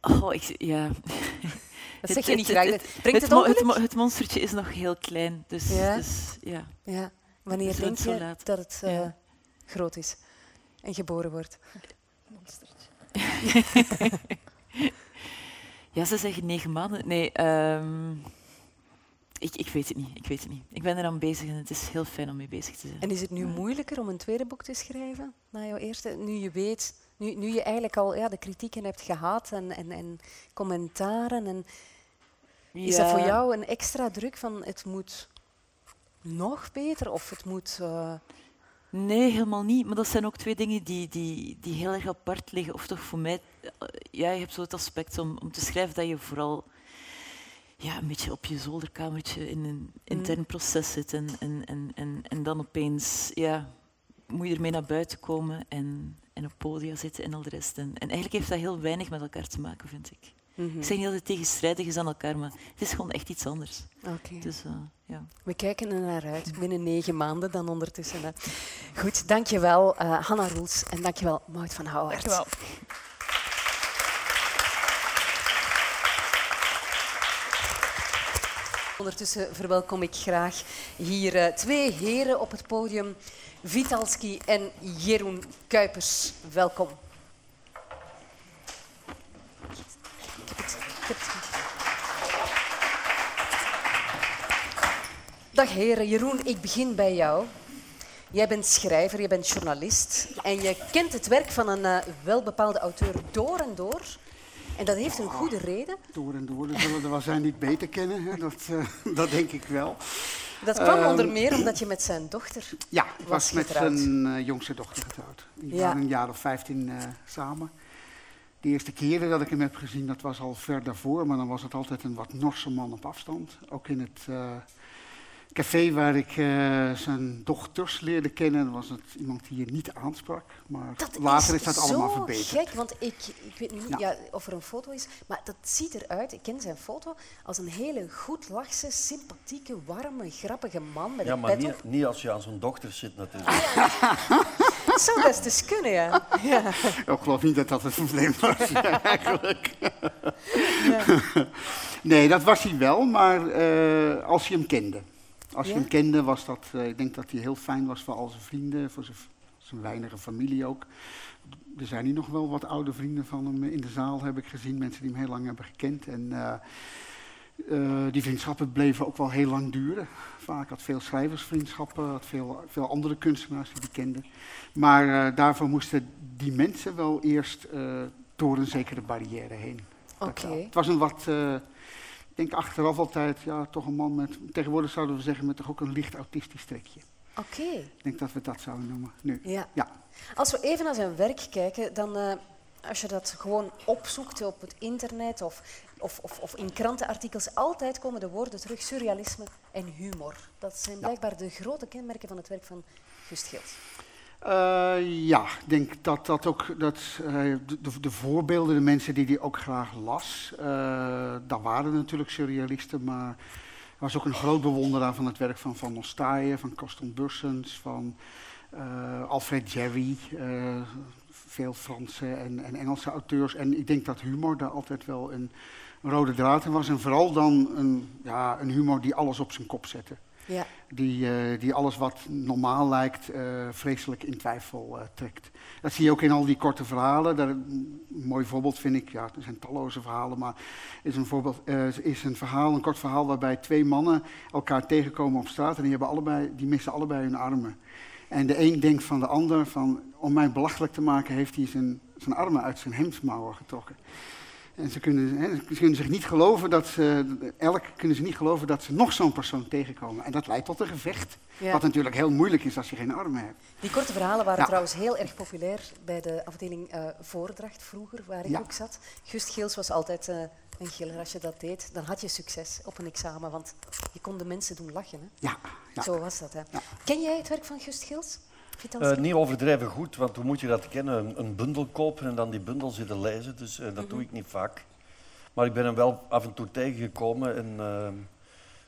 Oh, ik, ja. Dat Het- zeg je niet het- graag. het- Brengt het monstertje is nog heel klein, dus Ja? dus, ja. Ja. Wanneer denk je laat. dat het eh, Ja. Groot is en geboren wordt? Monstertje. Ja, ze zeggen negen maanden. Nee, ehm, ik, ik weet het niet. Ik weet het niet. Ik ben er aan bezig en het is heel fijn om mee bezig te zijn. En is het nu moeilijker om een tweede boek te schrijven na jouw eerste? Nu je weet, nu, nu je eigenlijk al ja, de kritieken hebt gehad en, en, en commentaren. En is dat voor jou een extra druk van het moet nog beter of het moet... eh, Nee, helemaal niet. Maar dat zijn ook twee dingen die, die, die heel erg apart liggen. Of toch voor mij, eh, ja, je hebt zo het aspect om, om te schrijven dat je vooral ja, een beetje op je zolderkamertje in een intern proces zit. En, en, en, en, en dan opeens ja, moet je ermee naar buiten komen en, en op podia zitten en al de rest. En, en eigenlijk heeft dat heel weinig met elkaar te maken, vind ik. Ik zeg niet dat het tegenstrijdig is aan elkaar, maar het is gewoon echt iets anders. Oké. Dus, eh, ja. We kijken er naar uit. Binnen negen maanden dan ondertussen. Hè. Goed, dankjewel eh Hanna Roels en dankjewel Maud van Houwaard. Dankjewel. Ondertussen verwelkom ik graag hier eh, twee heren op het podium. Vitalski en Jeroen Kuipers. Welkom. Ik heb het, ik heb het. Dag heren. Jeroen, ik begin bij jou. Jij bent schrijver, je bent journalist en je kent het werk van een uh, welbepaalde auteur door en door. En dat heeft een goede reden. Door en door, dat zullen er wel zijn die het beter kennen, hè? Dat, uh, dat denk ik wel. Dat kwam um, onder meer omdat je met zijn dochter Ja, ik was, was met zijn uh, jongste dochter getrouwd. Die Ja. waren een jaar of vijftien samen. De eerste keren dat ik hem heb gezien, dat was al ver daarvoor, maar dan was het altijd een wat norse man op afstand. Ook in het café waar ik uh, zijn dochters leerde kennen, was het iemand die je niet aansprak. Maar Dat later is, is, dat allemaal zo verbeterd. gek, want ik, ik weet niet Ja. ja, of er een foto is, maar dat ziet eruit, ik ken zijn foto, als een hele goed lachse, sympathieke, warme, grappige man met Ja, een maar pet niet, op. niet als je aan zo'n dochter zit natuurlijk. Dat zou best eens kunnen, ja. ja. Ik geloof niet dat dat het probleem was, eigenlijk. nee, dat was hij wel, maar eh, als je hem kende. Als je Ja? hem kende, was dat, eh, ik denk dat hij heel fijn was voor al zijn vrienden, voor zijn, zijn weinige familie ook. Er zijn hier nog wel wat oude vrienden van hem in de zaal, heb ik gezien. Mensen die hem heel lang hebben gekend. En eh, eh, die vriendschappen bleven ook wel heel lang duren. Vaak had veel schrijversvriendschappen, had veel, veel andere kunstenaars die hij kende. Maar daarvoor moesten die mensen wel eerst door een zekere barrière heen. Oké. Het was een wat, denk achteraf altijd, ja, toch een man met, tegenwoordig zouden we zeggen, met toch ook een licht autistisch trekje. Oké, Ik denk dat we dat zouden noemen nu. ja. Ja. Als we even naar zijn werk kijken, dan eh, als je dat gewoon opzoekt op het internet of, of, of, of in krantenartikels, altijd komen de woorden terug surrealisme en humor. Dat zijn blijkbaar de grote kenmerken van het werk van Gust Geels. Eh, ja, ik denk dat dat ook dat, eh, de, de, de voorbeelden, de mensen die hij ook graag las, eh dat waren natuurlijk surrealisten, maar hij was ook een groot bewonderaar van het werk van Van Nostaaien, van Coston Bursens, van Alfred Jarry, eh, veel Franse en, en Engelse auteurs. En ik denk dat humor daar altijd wel een, een rode draad in was. En vooral dan een, ja, een humor die alles op zijn kop zette. Ja. Die, eh, die alles wat normaal lijkt eh, vreselijk in twijfel eh, trekt. Dat zie je ook in al die korte verhalen. Daar, een mooi voorbeeld vind ik, ja, er zijn talloze verhalen, maar is een, voorbeeld, is een verhaal, een kort verhaal waarbij twee mannen elkaar tegenkomen op straat en die, hebben allebei, die missen allebei hun armen. En de een denkt van de ander van, om mij belachelijk te maken heeft hij zijn, zijn armen uit zijn hemdsmouwen getrokken. En ze kunnen, hè, ze kunnen zich niet geloven dat ze, elk kunnen ze niet geloven dat ze nog zo'n persoon tegenkomen. En dat leidt tot een gevecht. Ja. Wat natuurlijk heel moeilijk is als je geen armen hebt. Die korte verhalen waren Ja. trouwens heel erg populair bij de afdeling eh, voordracht vroeger, waar ik Ja. ook zat. Gust Geels was altijd eh, een giller. Als je dat deed, dan had je succes op een examen, want je kon de mensen doen lachen. Hè? Ja. Zo was dat. Hè? Ken jij het werk van Gust Geels? Eh, niet overdrijven goed, want hoe moet je dat kennen? Een, een bundel kopen en dan die bundel zitten lezen, dus eh, dat doe ik niet vaak. Maar ik ben hem wel af en toe tegengekomen. En, eh,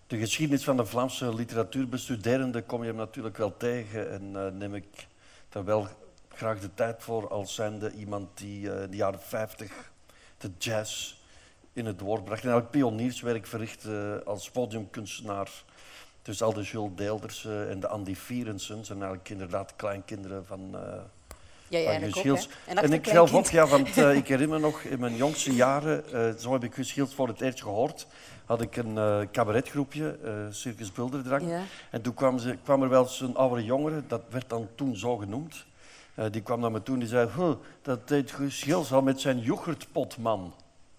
de geschiedenis van de Vlaamse literatuurbestuderende kom je hem natuurlijk wel tegen. En neem ik daar wel graag de tijd voor als zijnde iemand die in de jaren 50 de jazz in het woord bracht. En ook pionierswerk verricht eh, als podiumkunstenaar. Dus al de Jules Deelders en de Andy Vierensens zijn eigenlijk inderdaad kleinkinderen van, ook, Guus hè? Geels. En En ik zelf ook, ja, want eh, ik herinner me nog in mijn jongste jaren, eh, zo heb ik Guus voor het eerst gehoord, had ik een eh cabaretgroepje, Circus Bulderdrang. Ja. En toen kwam, ze, kwam er wel eens een oudere jongere, dat werd dan toen zo genoemd. Die kwam naar me toe en die zei, huh, dat deed Guus al met zijn yoghurtpotman.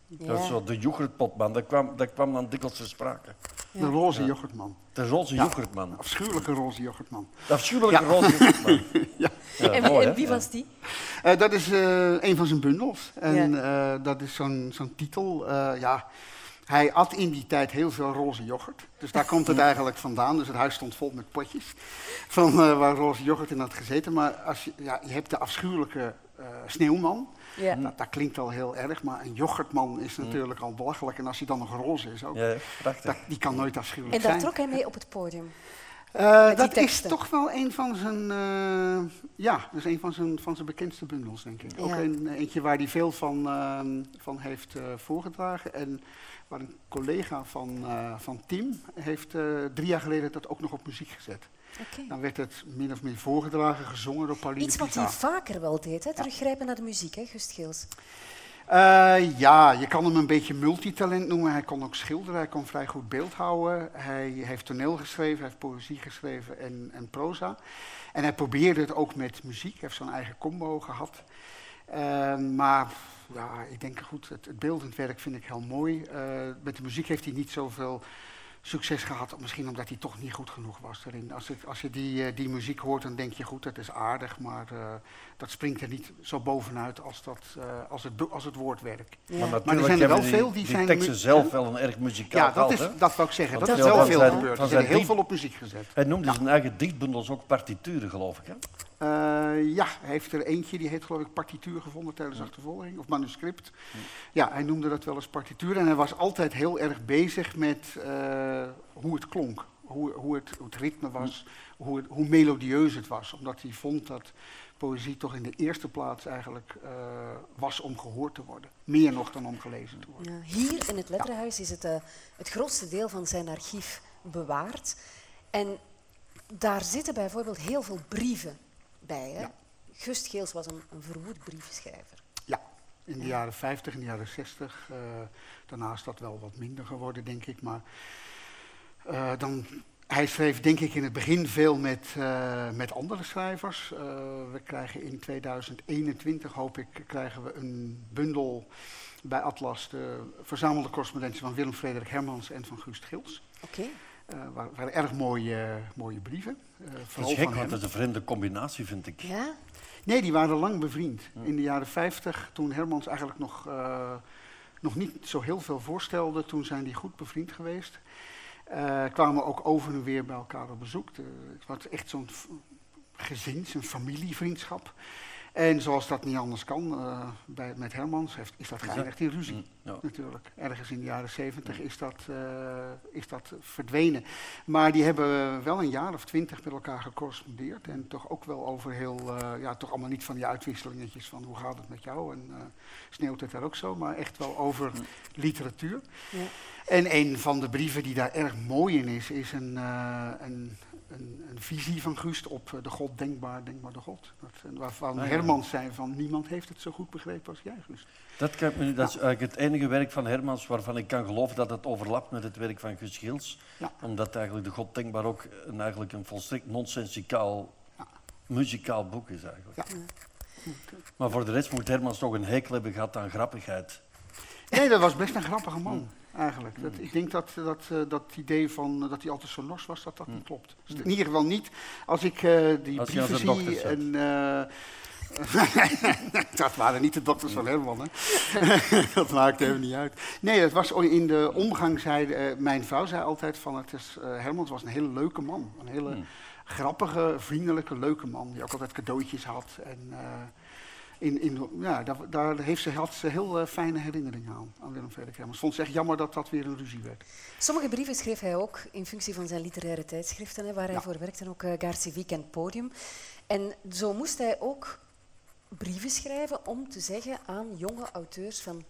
Dat Ja. zo, de yoghurtpotman, dat kwam, dat kwam dan dikwijls ter sprake. De roze yoghurtman. De roze Ja. yoghurtman. Afschuwelijke roze yoghurtman. De afschuwelijke Ja. roze yoghurtman. Ja. Ja, en, mooi, en hè? wie was die? Eh, dat is eh, een van zijn bundels. En eh, dat is zo'n zo'n titel. eh, ja. Hij at in die tijd heel veel roze yoghurt. Dus daar komt het eigenlijk vandaan. Dus het huis stond vol met potjes van eh, waar roze yoghurt in had gezeten. Maar als je, ja, je hebt de afschuwelijke eh, sneeuwman. Ja. Dat, dat klinkt al heel erg, maar een yoghurtman is natuurlijk al belachelijk. En als hij dan nog roze is ook, Ja, prachtig. dat, die kan nooit afschuwelijk En daar zijn. trok hij mee op het podium. Eh, dat is toch wel een van zijn, eh, ja, is een van zijn, van zijn bekendste bundels, denk ik. Ook een, eentje waar hij veel van, ehm, van heeft eh, voorgedragen. En waar een collega van, eh, van Tim heeft eh, drie jaar geleden dat ook nog op muziek gezet. Dan werd het min of meer voorgedragen, gezongen door Pauline Iets wat hij vaker wel deed, hè? teruggrijpen naar de muziek, hè, Gust Geels. Eh, ja, je kan hem een beetje multitalent noemen. Hij kon ook schilderen, hij kon vrij goed beeldhouden. Hij heeft toneel geschreven, hij heeft poëzie geschreven en, en proza. En hij probeerde het ook met muziek, hij heeft zo'n eigen combo gehad. Eh, maar ja, ik denk goed, het, het beeldend werk vind ik heel mooi. Eh, met de muziek heeft hij niet zoveel succes gehad, misschien omdat hij toch niet goed genoeg was erin. Als, als je die, eh, die muziek hoort, dan denk je goed, dat is aardig, maar eh, dat springt er niet zo bovenuit als, dat, eh, als, het, als het woordwerk. Maar er zijn er wel die, veel die, die zijn... teksten zelf wel een erg muzikaal Ja, dat, is, dat wou ik zeggen. Want Dat is wel veel zijn- gebeurd. van Er zijn heel veel op muziek gezet. Hij noemde zijn eigen dichtbundels ook partituren, geloof ik. Hè? Eh, ja, hij heeft er eentje, die heet geloof ik partituur gevonden tijdens achtervolging, of manuscript. Ja, hij noemde dat wel eens partituur en hij was altijd heel erg bezig met eh, hoe het klonk. Hoe, hoe, het, hoe het ritme was, hoe, hoe melodieus het was. Omdat hij vond dat poëzie toch in de eerste plaats eigenlijk eh, was om gehoord te worden. Meer nog dan om gelezen te worden. Ja, hier in het Letterenhuis is het, eh, het grootste deel van zijn archief bewaard. En daar zitten bijvoorbeeld heel veel brieven bij. Hè? Ja. Gust Geels was een, een verwoed brievenschrijver. Ja, in de jaren 50, in de jaren 60. eh, daarna is dat wel wat minder geworden, denk ik. Maar dan, hij schreef denk ik in het begin veel met, eh, met andere schrijvers. Eh, we krijgen in 2021, hoop ik, krijgen we een bundel bij Atlas. De verzamelde correspondentie van Willem Frederik Hermans en van Guust Gils. Oké. Eh waren, waren erg mooie, mooie brieven. eh, Dat is gek, want dat is een vreemde combinatie, vind ik. Ja? Nee, die waren lang bevriend. In de jaren 50, toen Hermans eigenlijk nog, eh, nog niet zo heel veel voorstelde, toen zijn die goed bevriend geweest. Eh, kwamen ook over en weer bij elkaar op bezoek. De- het was echt zo'n gezins- en familievriendschap. En zoals dat niet anders kan, eh, bij, met Hermans heeft, is dat geëindigd in ruzie. Mm, ja. Natuurlijk. Ergens in de jaren 70 is dat, eh, is dat verdwenen. Maar die hebben wel een jaar of twintig met elkaar gecorrespondeerd. En toch ook wel over heel, eh, ja, toch allemaal niet van die uitwisselingetjes van hoe gaat het met jou en eh, sneeuwt het daar ook zo, maar echt wel over literatuur. Ja. En een van de brieven die daar erg mooi in is, is een, eh, een, een, een visie van Gust op eh, de God denkbaar, denkbaar de God. Dat, waarvan Ah, ja. Hermans zei van niemand heeft het zo goed begrepen als jij, Gust. Dat, kan, dat is eigenlijk het enige werk van Hermans waarvan ik kan geloven dat het overlapt met het werk van Gus Gils. Ja. Omdat eigenlijk de God Denkbaar ook een, eigenlijk een volstrekt nonsensicaal, muzikaal boek is eigenlijk. Maar voor de rest moet Hermans toch een hekel hebben gehad aan grappigheid. Nee, dat was best een grappige man, eigenlijk. Dat, ik denk dat dat, eh, dat idee van eh, dat hij altijd zo nors was, dat dat niet klopt. Dus in ieder geval niet als ik eh, die Als brieven zie en... dat waren niet de dokters van Herman, hè. dat maakt even niet uit. Nee, het was in de omgang, zei mijn vrouw zei altijd van, het is, Hermans was een hele leuke man. Een hele grappige, vriendelijke, leuke man, die ook altijd cadeautjes had. En, in, in, ja, daar, daar heeft ze, had ze heel eh, fijne herinneringen aan, aan Willem Frederik Hermans. Vond ze echt jammer dat dat weer een ruzie werd. Sommige brieven schreef hij ook in functie van zijn literaire tijdschriften, hè, waar hij voor werkte, en ook uh, en Podium. En zo moest hij ook brieven schrijven om te zeggen aan jonge auteurs van,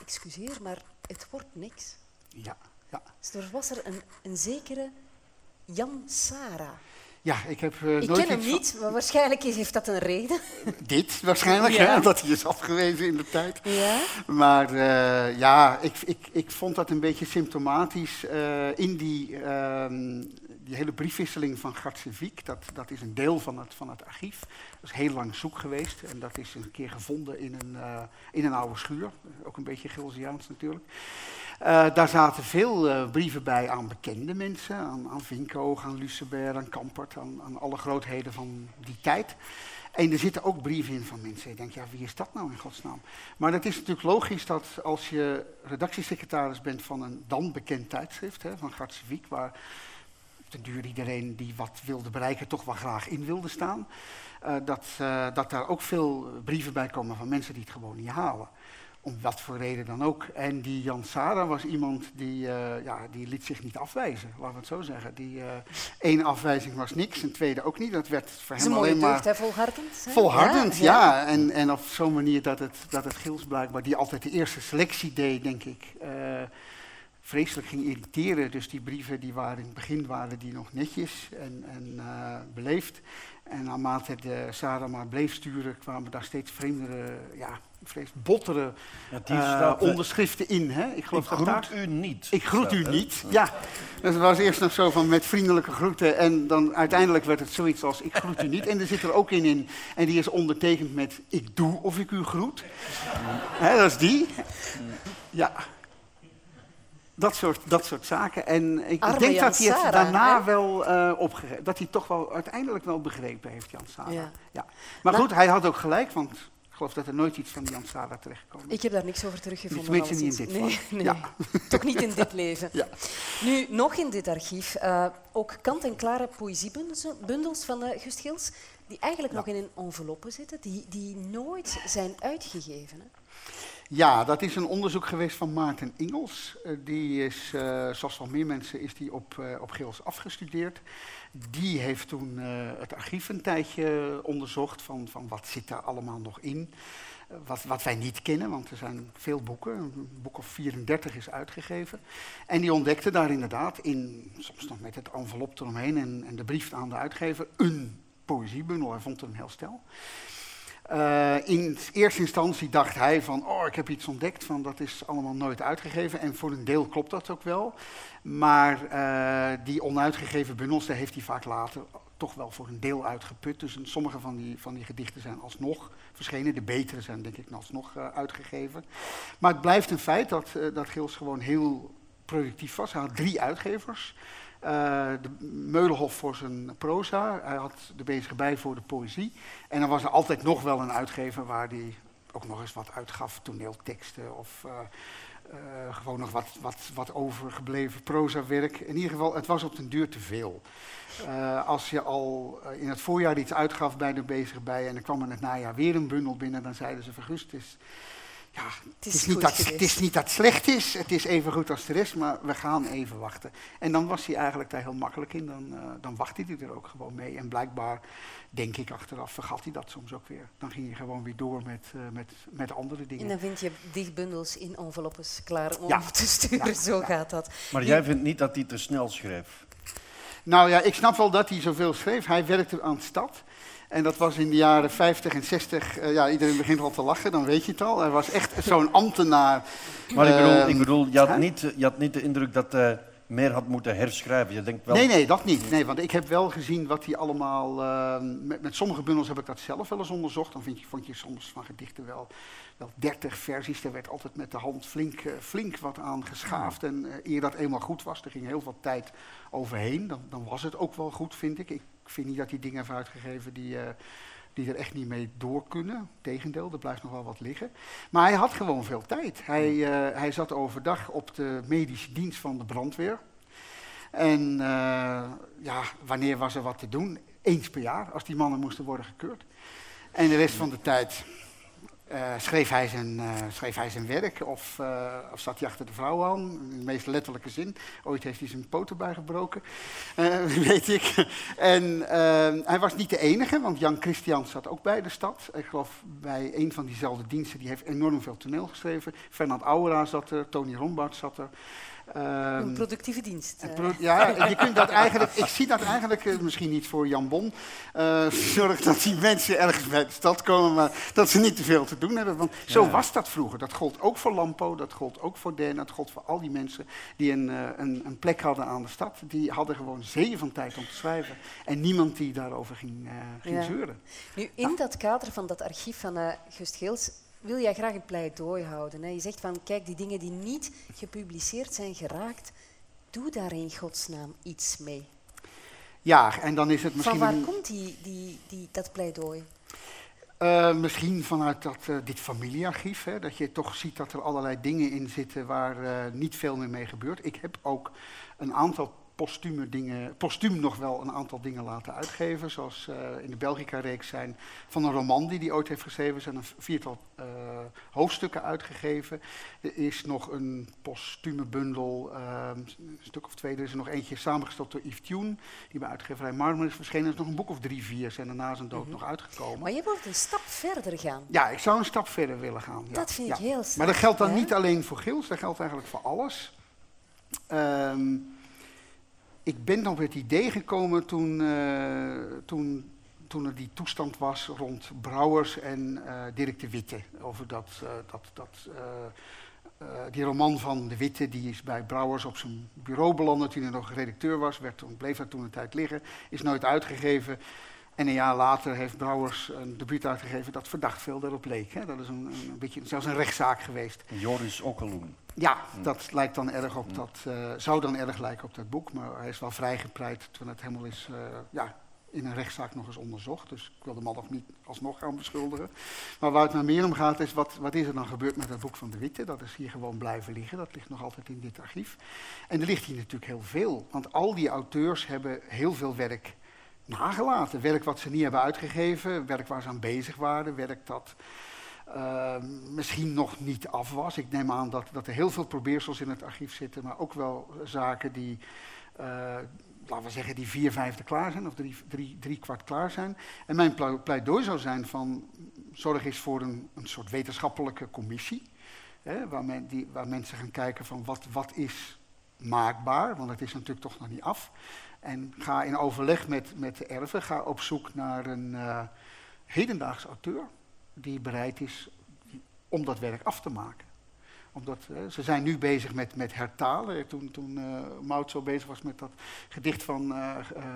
excuseer, maar het wordt niks. Ja, ja. Dus er was er een, een zekere Jan Sara. Ja, ik heb eh, Ik nooit ken hem van- niet, maar waarschijnlijk heeft dat een reden. Dit waarschijnlijk, Ja. hè, dat hij is afgewezen in de tijd. Ja? Maar eh, ja, ik, ik, ik vond dat een beetje symptomatisch eh, in die, ehm, die hele briefwisseling van Gartseviek. Dat, dat is een deel van het, van het archief. Dat is heel lang zoek geweest en dat is een keer gevonden in een, eh, in een oude schuur. Ook een beetje Gilsiaans natuurlijk. Eh, daar zaten veel eh, brieven bij aan bekende mensen, aan, aan Vinko, aan Lucebert, aan Kampert, aan, aan alle grootheden van die tijd. En er zitten ook brieven in van mensen. Je denkt, ja, wie is dat nou in godsnaam? Maar het is natuurlijk logisch dat als je redactiesecretaris bent van een dan bekend tijdschrift, hè, van Gartseviek, waar ten duur iedereen die wat wilde bereiken toch wel graag in wilde staan, eh, dat, eh, dat daar ook veel brieven bij komen van mensen die het gewoon niet halen Om wat voor reden dan ook. En die Jan Sara was iemand die, eh, ja, die liet zich niet afwijzen, laten we het zo zeggen. Die, één afwijzing was niks, een tweede ook niet. Dat werd voor hem alleen maar... deugd, hè, volhardend. hè? Volhardend, ja. En, en op zo'n manier dat het, dat het Gils blijkbaar, die altijd de eerste selectie deed, denk ik, vreselijk ging irriteren. Dus die brieven die waren in het begin waren die nog netjes en, en eh, beleefd. En naarmate de Sarah maar bleef sturen, kwamen daar steeds vreemdere, ja, vrees bottere Ja, die eh, eh, onderschriften in. Hè? Ik geloof Ik dat groet daar... u niet. Ik groet u hè? niet. Ja, dus het was eerst nog zo van met vriendelijke groeten en dan uiteindelijk werd het zoiets als ik groet u niet. En er zit er ook in in en die is ondertekend met ik doe of ik u groet. Hè, dat is die. Ja. Dat soort, dat soort zaken. En ik Arme denk Jan dat hij het Sarah, daarna hè? wel opgegrepen, dat hij toch wel uiteindelijk wel begrepen heeft, Jan Sarah. Ja. Ja. Maar Nou- goed, hij had ook gelijk, want ik geloof dat er nooit iets van Jan Sarah terechtgekomen is. Ik heb daar niks over teruggevonden. Tenminste niet in dit nee, nee. Ja. Toch niet in dit leven. Ja. Nu, nog in dit archief, eh, ook kant-en-klare poëziebundels bundels van eh Gust Gils, die eigenlijk nog in een enveloppe zitten, die, die nooit zijn uitgegeven. Hè? Ja, dat is een onderzoek geweest van Maarten Ingels. Eh, die is, eh, zoals wel meer mensen, is die op, eh, op Gils afgestudeerd. Die heeft toen het archief een tijdje onderzocht van, van wat zit daar allemaal nog in. Wat, wat wij niet kennen, want er zijn veel boeken. Een boek of 34 is uitgegeven. En die ontdekte daar inderdaad, in, soms nog met het envelop eromheen en, en de brief aan de uitgever, een poëziebundel. Hij vond er een heel stel. Eh, in eerste instantie dacht hij van, oh, ik heb iets ontdekt, van dat is allemaal nooit uitgegeven. En voor een deel klopt dat ook wel. Maar eh, die onuitgegeven bundels, daar heeft hij vaak later toch wel voor een deel uitgeput. Dus sommige van die, van die gedichten zijn alsnog verschenen. De betere zijn denk ik alsnog eh, uitgegeven. Maar het blijft een feit dat, dat Gils gewoon heel productief was. Hij had drie uitgevers. Eh, de Meulenhof voor zijn proza. Hij had de bezige bij voor de poëzie. En dan was er altijd nog wel een uitgever waar hij ook nog eens wat uitgaf. Toneelteksten of eh, eh, gewoon nog wat, wat, wat overgebleven prozawerk. In ieder geval, het was op den duur te veel. Als je al in het voorjaar iets uitgaf bij de bezige bij en er kwam in het najaar weer een bundel binnen, dan zeiden ze vergust, het is, ja, het is is, niet dat, het is niet dat het slecht is, het is even goed als de rest, maar we gaan even wachten. En dan was hij eigenlijk daar heel makkelijk in, dan, eh, dan wachtte hij er ook gewoon mee. En blijkbaar, denk ik achteraf, vergat hij dat soms ook weer. Dan ging hij gewoon weer door met, eh, met, met andere dingen. En dan vind je dichtbundels in enveloppes klaar om Ja. te sturen. Ja, Zo ja. gaat dat. Maar jij vindt niet dat hij te snel schreef? Nou ja, ik snap wel dat hij zoveel schreef. Hij werkte aan de stad. En dat was in de jaren 50 en 60. eh, ja, iedereen begint al te lachen, dan weet je het al. Hij was echt zo'n ambtenaar. Maar ik bedoel, Ehm, ik bedoel je, had hè? niet, je had niet de indruk dat hij meer had moeten herschrijven. Je denkt wel... Nee, nee, dat niet. Nee, want ik heb wel gezien wat hij allemaal. eh, met, met sommige bundels heb ik dat zelf wel eens onderzocht. Dan vind je, vond je soms van gedichten wel, wel 30 versies. Er werd altijd met de hand flink, eh, flink wat aan geschaafd. En eh, eer dat eenmaal goed was, er ging heel veel tijd overheen. Dan, dan was het ook wel goed, vind ik. Ik vind niet dat hij dingen heeft uitgegeven die. eh, die er echt niet mee door kunnen. Tegendeel, er blijft nog wel wat liggen. Maar hij had gewoon veel tijd. Hij, eh, hij zat overdag op de medische dienst van de brandweer. En eh, ja, wanneer was er wat te doen? Eens per jaar, als die mannen moesten worden gekeurd. En de rest van de tijd eh, schreef, hij zijn, eh, schreef hij zijn werk of, eh, of zat hij achter de vrouw aan, in de meest letterlijke zin. Ooit heeft hij zijn poten bijgebroken, weet ik. En hij was niet de enige, want Jan Christian zat ook bij de stad. Ik geloof bij een van diezelfde diensten, die heeft enorm veel toneel geschreven. Fernand Aura zat er, Tony Rombart zat er. Een Ehm, productieve dienst. en eh. pro- Ja, je kunt dat eigenlijk, ik zie dat eigenlijk, eh, misschien niet voor Jan Bon, eh, zorg dat die mensen ergens bij de stad komen, maar dat ze niet te veel te doen hebben. Want zo Ja. was dat vroeger. Dat gold ook voor Lampo, dat gold ook voor Den, dat gold voor al die mensen die een, eh, een, een plek hadden aan de stad. Die hadden gewoon zeeën van tijd om te schrijven. En niemand die daarover ging, eh, ging Ja. zeuren. Nu, in dat kader van dat archief van eh Gust Geels wil jij graag een pleidooi houden. Hè? Je zegt van, kijk, die dingen die niet gepubliceerd zijn geraakt, doe daar in godsnaam iets mee. Ja, en dan is het misschien... Van waar komt die, die, die, dat pleidooi? Eh, misschien vanuit dat, eh, dit familiearchief, hè, dat je toch ziet dat er allerlei dingen in zitten waar eh, niet veel meer mee gebeurt. Ik heb ook een aantal postume dingen, postuum nog wel een aantal dingen laten uitgeven. Zoals eh, in de Belgica-reeks zijn van een roman die hij ooit heeft geschreven. Zijn een viertal uh, hoofdstukken uitgegeven. Er is nog een postume bundel, uh, een stuk of twee. Er is er nog eentje samengesteld door Yves Tune, die bij uitgeverij Marmer is verschenen. Er is nog een boek of drie, vier zijn er na zijn dood mm -hmm. nog uitgekomen. Maar je wilt een stap verder gaan. Ja, ik zou een stap verder willen gaan. Ja. Dat vind ik heel sterk. Maar dat geldt dan hè? niet alleen voor Gils, dat geldt eigenlijk voor alles. Um, ik ben op het idee gekomen toen, uh, toen, toen er die toestand was rond Brouwers en uh, Dirk de Witte. Over dat, uh, dat, dat, die roman van de Witte, die is bij Brouwers op zijn bureau beland toen hij nog redacteur was. Werd toen, bleef daar toen een tijd liggen, is nooit uitgegeven. En een jaar later heeft Brouwers een debuut uitgegeven dat verdacht veel daarop leek. Hè. Dat is een, een beetje zelfs een rechtszaak geweest. Joris Okkeloen. Ja, dat lijkt dan erg op dat, uh, zou dan erg lijken op dat boek, maar hij is wel vrijgepleit toen het helemaal is, uh, ja, in een rechtszaak nog eens onderzocht. Dus ik wil de man nog niet alsnog gaan beschuldigen. Maar waar het nou meer om gaat is, wat, wat is er dan gebeurd met dat boek van de Witte? Dat is hier gewoon blijven liggen, dat ligt nog altijd in dit archief. En er ligt hier natuurlijk heel veel, want al die auteurs hebben heel veel werk nagelaten. Werk wat ze niet hebben uitgegeven, werk waar ze aan bezig waren, werk dat uh, misschien nog niet af was. Ik neem aan dat, dat er heel veel probeersels in het archief zitten, maar ook wel zaken die, uh, laten we zeggen, die vier vijfde klaar zijn of drie, drie, drie kwart klaar zijn. En mijn pleidooi zou zijn van zorg eens voor een, een soort wetenschappelijke commissie, hè, waar, men, die, waar mensen gaan kijken van wat, wat is maakbaar, want het is natuurlijk toch nog niet af. En ga in overleg met, met de erven, ga op zoek naar een uh, hedendaags auteur die bereid is om dat werk af te maken. Omdat, uh, ze zijn nu bezig met, met hertalen. Toen, toen uh, Mout zo bezig was met dat gedicht van,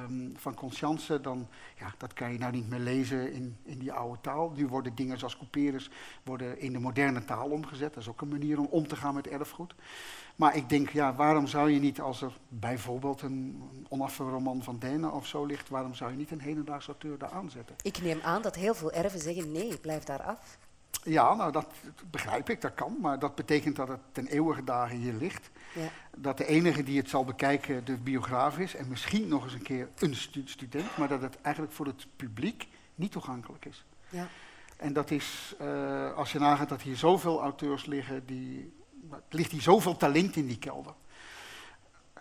um, van Conscience, dan ja, dat kan je nou niet meer lezen in, in die oude taal. Nu worden dingen zoals couperus worden in de moderne taal omgezet. Dat is ook een manier om om te gaan met erfgoed. Maar ik denk, ja, waarom zou je niet, als er bijvoorbeeld een onafroman van Denen of zo ligt, waarom zou je niet een hedendaagse auteur daar aanzetten? Ik neem aan dat heel veel erven zeggen, nee, blijf daar af. Ja, nou dat begrijp ik, dat kan. Maar dat betekent dat het ten eeuwige dagen hier ligt. Ja. Dat de enige die het zal bekijken de biograaf is. En misschien nog eens een keer een stu student. Maar dat het eigenlijk voor het publiek niet toegankelijk is. Ja. En dat is, uh, als je nagaat dat hier zoveel auteurs liggen, die, ligt hier zoveel talent in die kelder.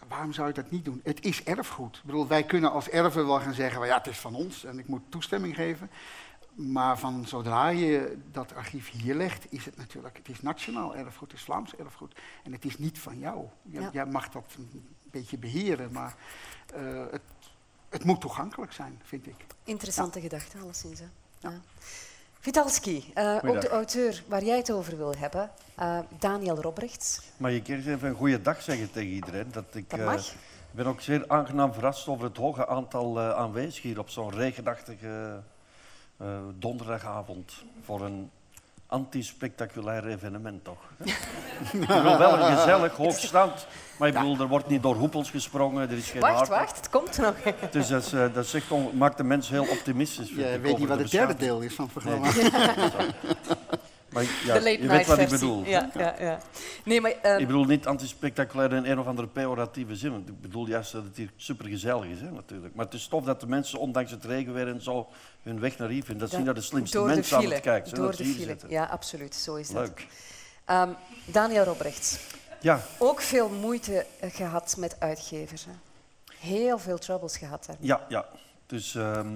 Waarom zou je dat niet doen? Het is erfgoed. Ik bedoel, wij kunnen als erven wel gaan zeggen, ja, het is van ons en ik moet toestemming geven. Maar van zodra je dat archief hier legt, is het natuurlijk, het is nationaal erfgoed, het is Vlaams erfgoed. En het is niet van jou. Jij, Ja. jij mag dat een beetje beheren, maar uh, het, het moet toegankelijk zijn, vind ik. Interessante gedachte, alleszins. Hè? Ja. Vitalski, uh, ook de auteur waar jij het over wil hebben, uh, Daniel Robrechts. Mag ik eerst even een goede dag zeggen tegen iedereen? Dat ik Dat eh, mag. ben ook zeer aangenaam verrast over het hoge aantal eh aanwezigen hier op zo'n regenachtige eh, donderdagavond voor een anti-spectaculair evenement, toch? ik bedoel wel een gezellig hoogstand, maar ik bedoel, er wordt niet door hoepels gesprongen, er is geen Wacht, wacht, het komt nog. Dus dat, is, eh, dat is echt on- maakt de mens heel optimistisch. Je ik, weet niet wat de het derde deel is van het Nee. Maar ja, de late je weet wat ik bedoel. Ja, ja, ja. Nee, maar ehm, Ik bedoel niet antispectaculair in een of andere pejoratieve zin. want Ik bedoel juist dat het hier supergezellig is, hè, natuurlijk. Maar het is tof dat de mensen, ondanks het regenweer en zo, hun weg naar hier vinden. Dat zien dat de slimste de mensen aan het kijken zijn. Door dat de file. zitten. Ja, absoluut, zo is dat. Leuk. Ehm, Daniel Robrechts, Ja, ook veel moeite eh, gehad met uitgevers. Hè? Heel veel troubles gehad daar. ja, ja. Dus ehm,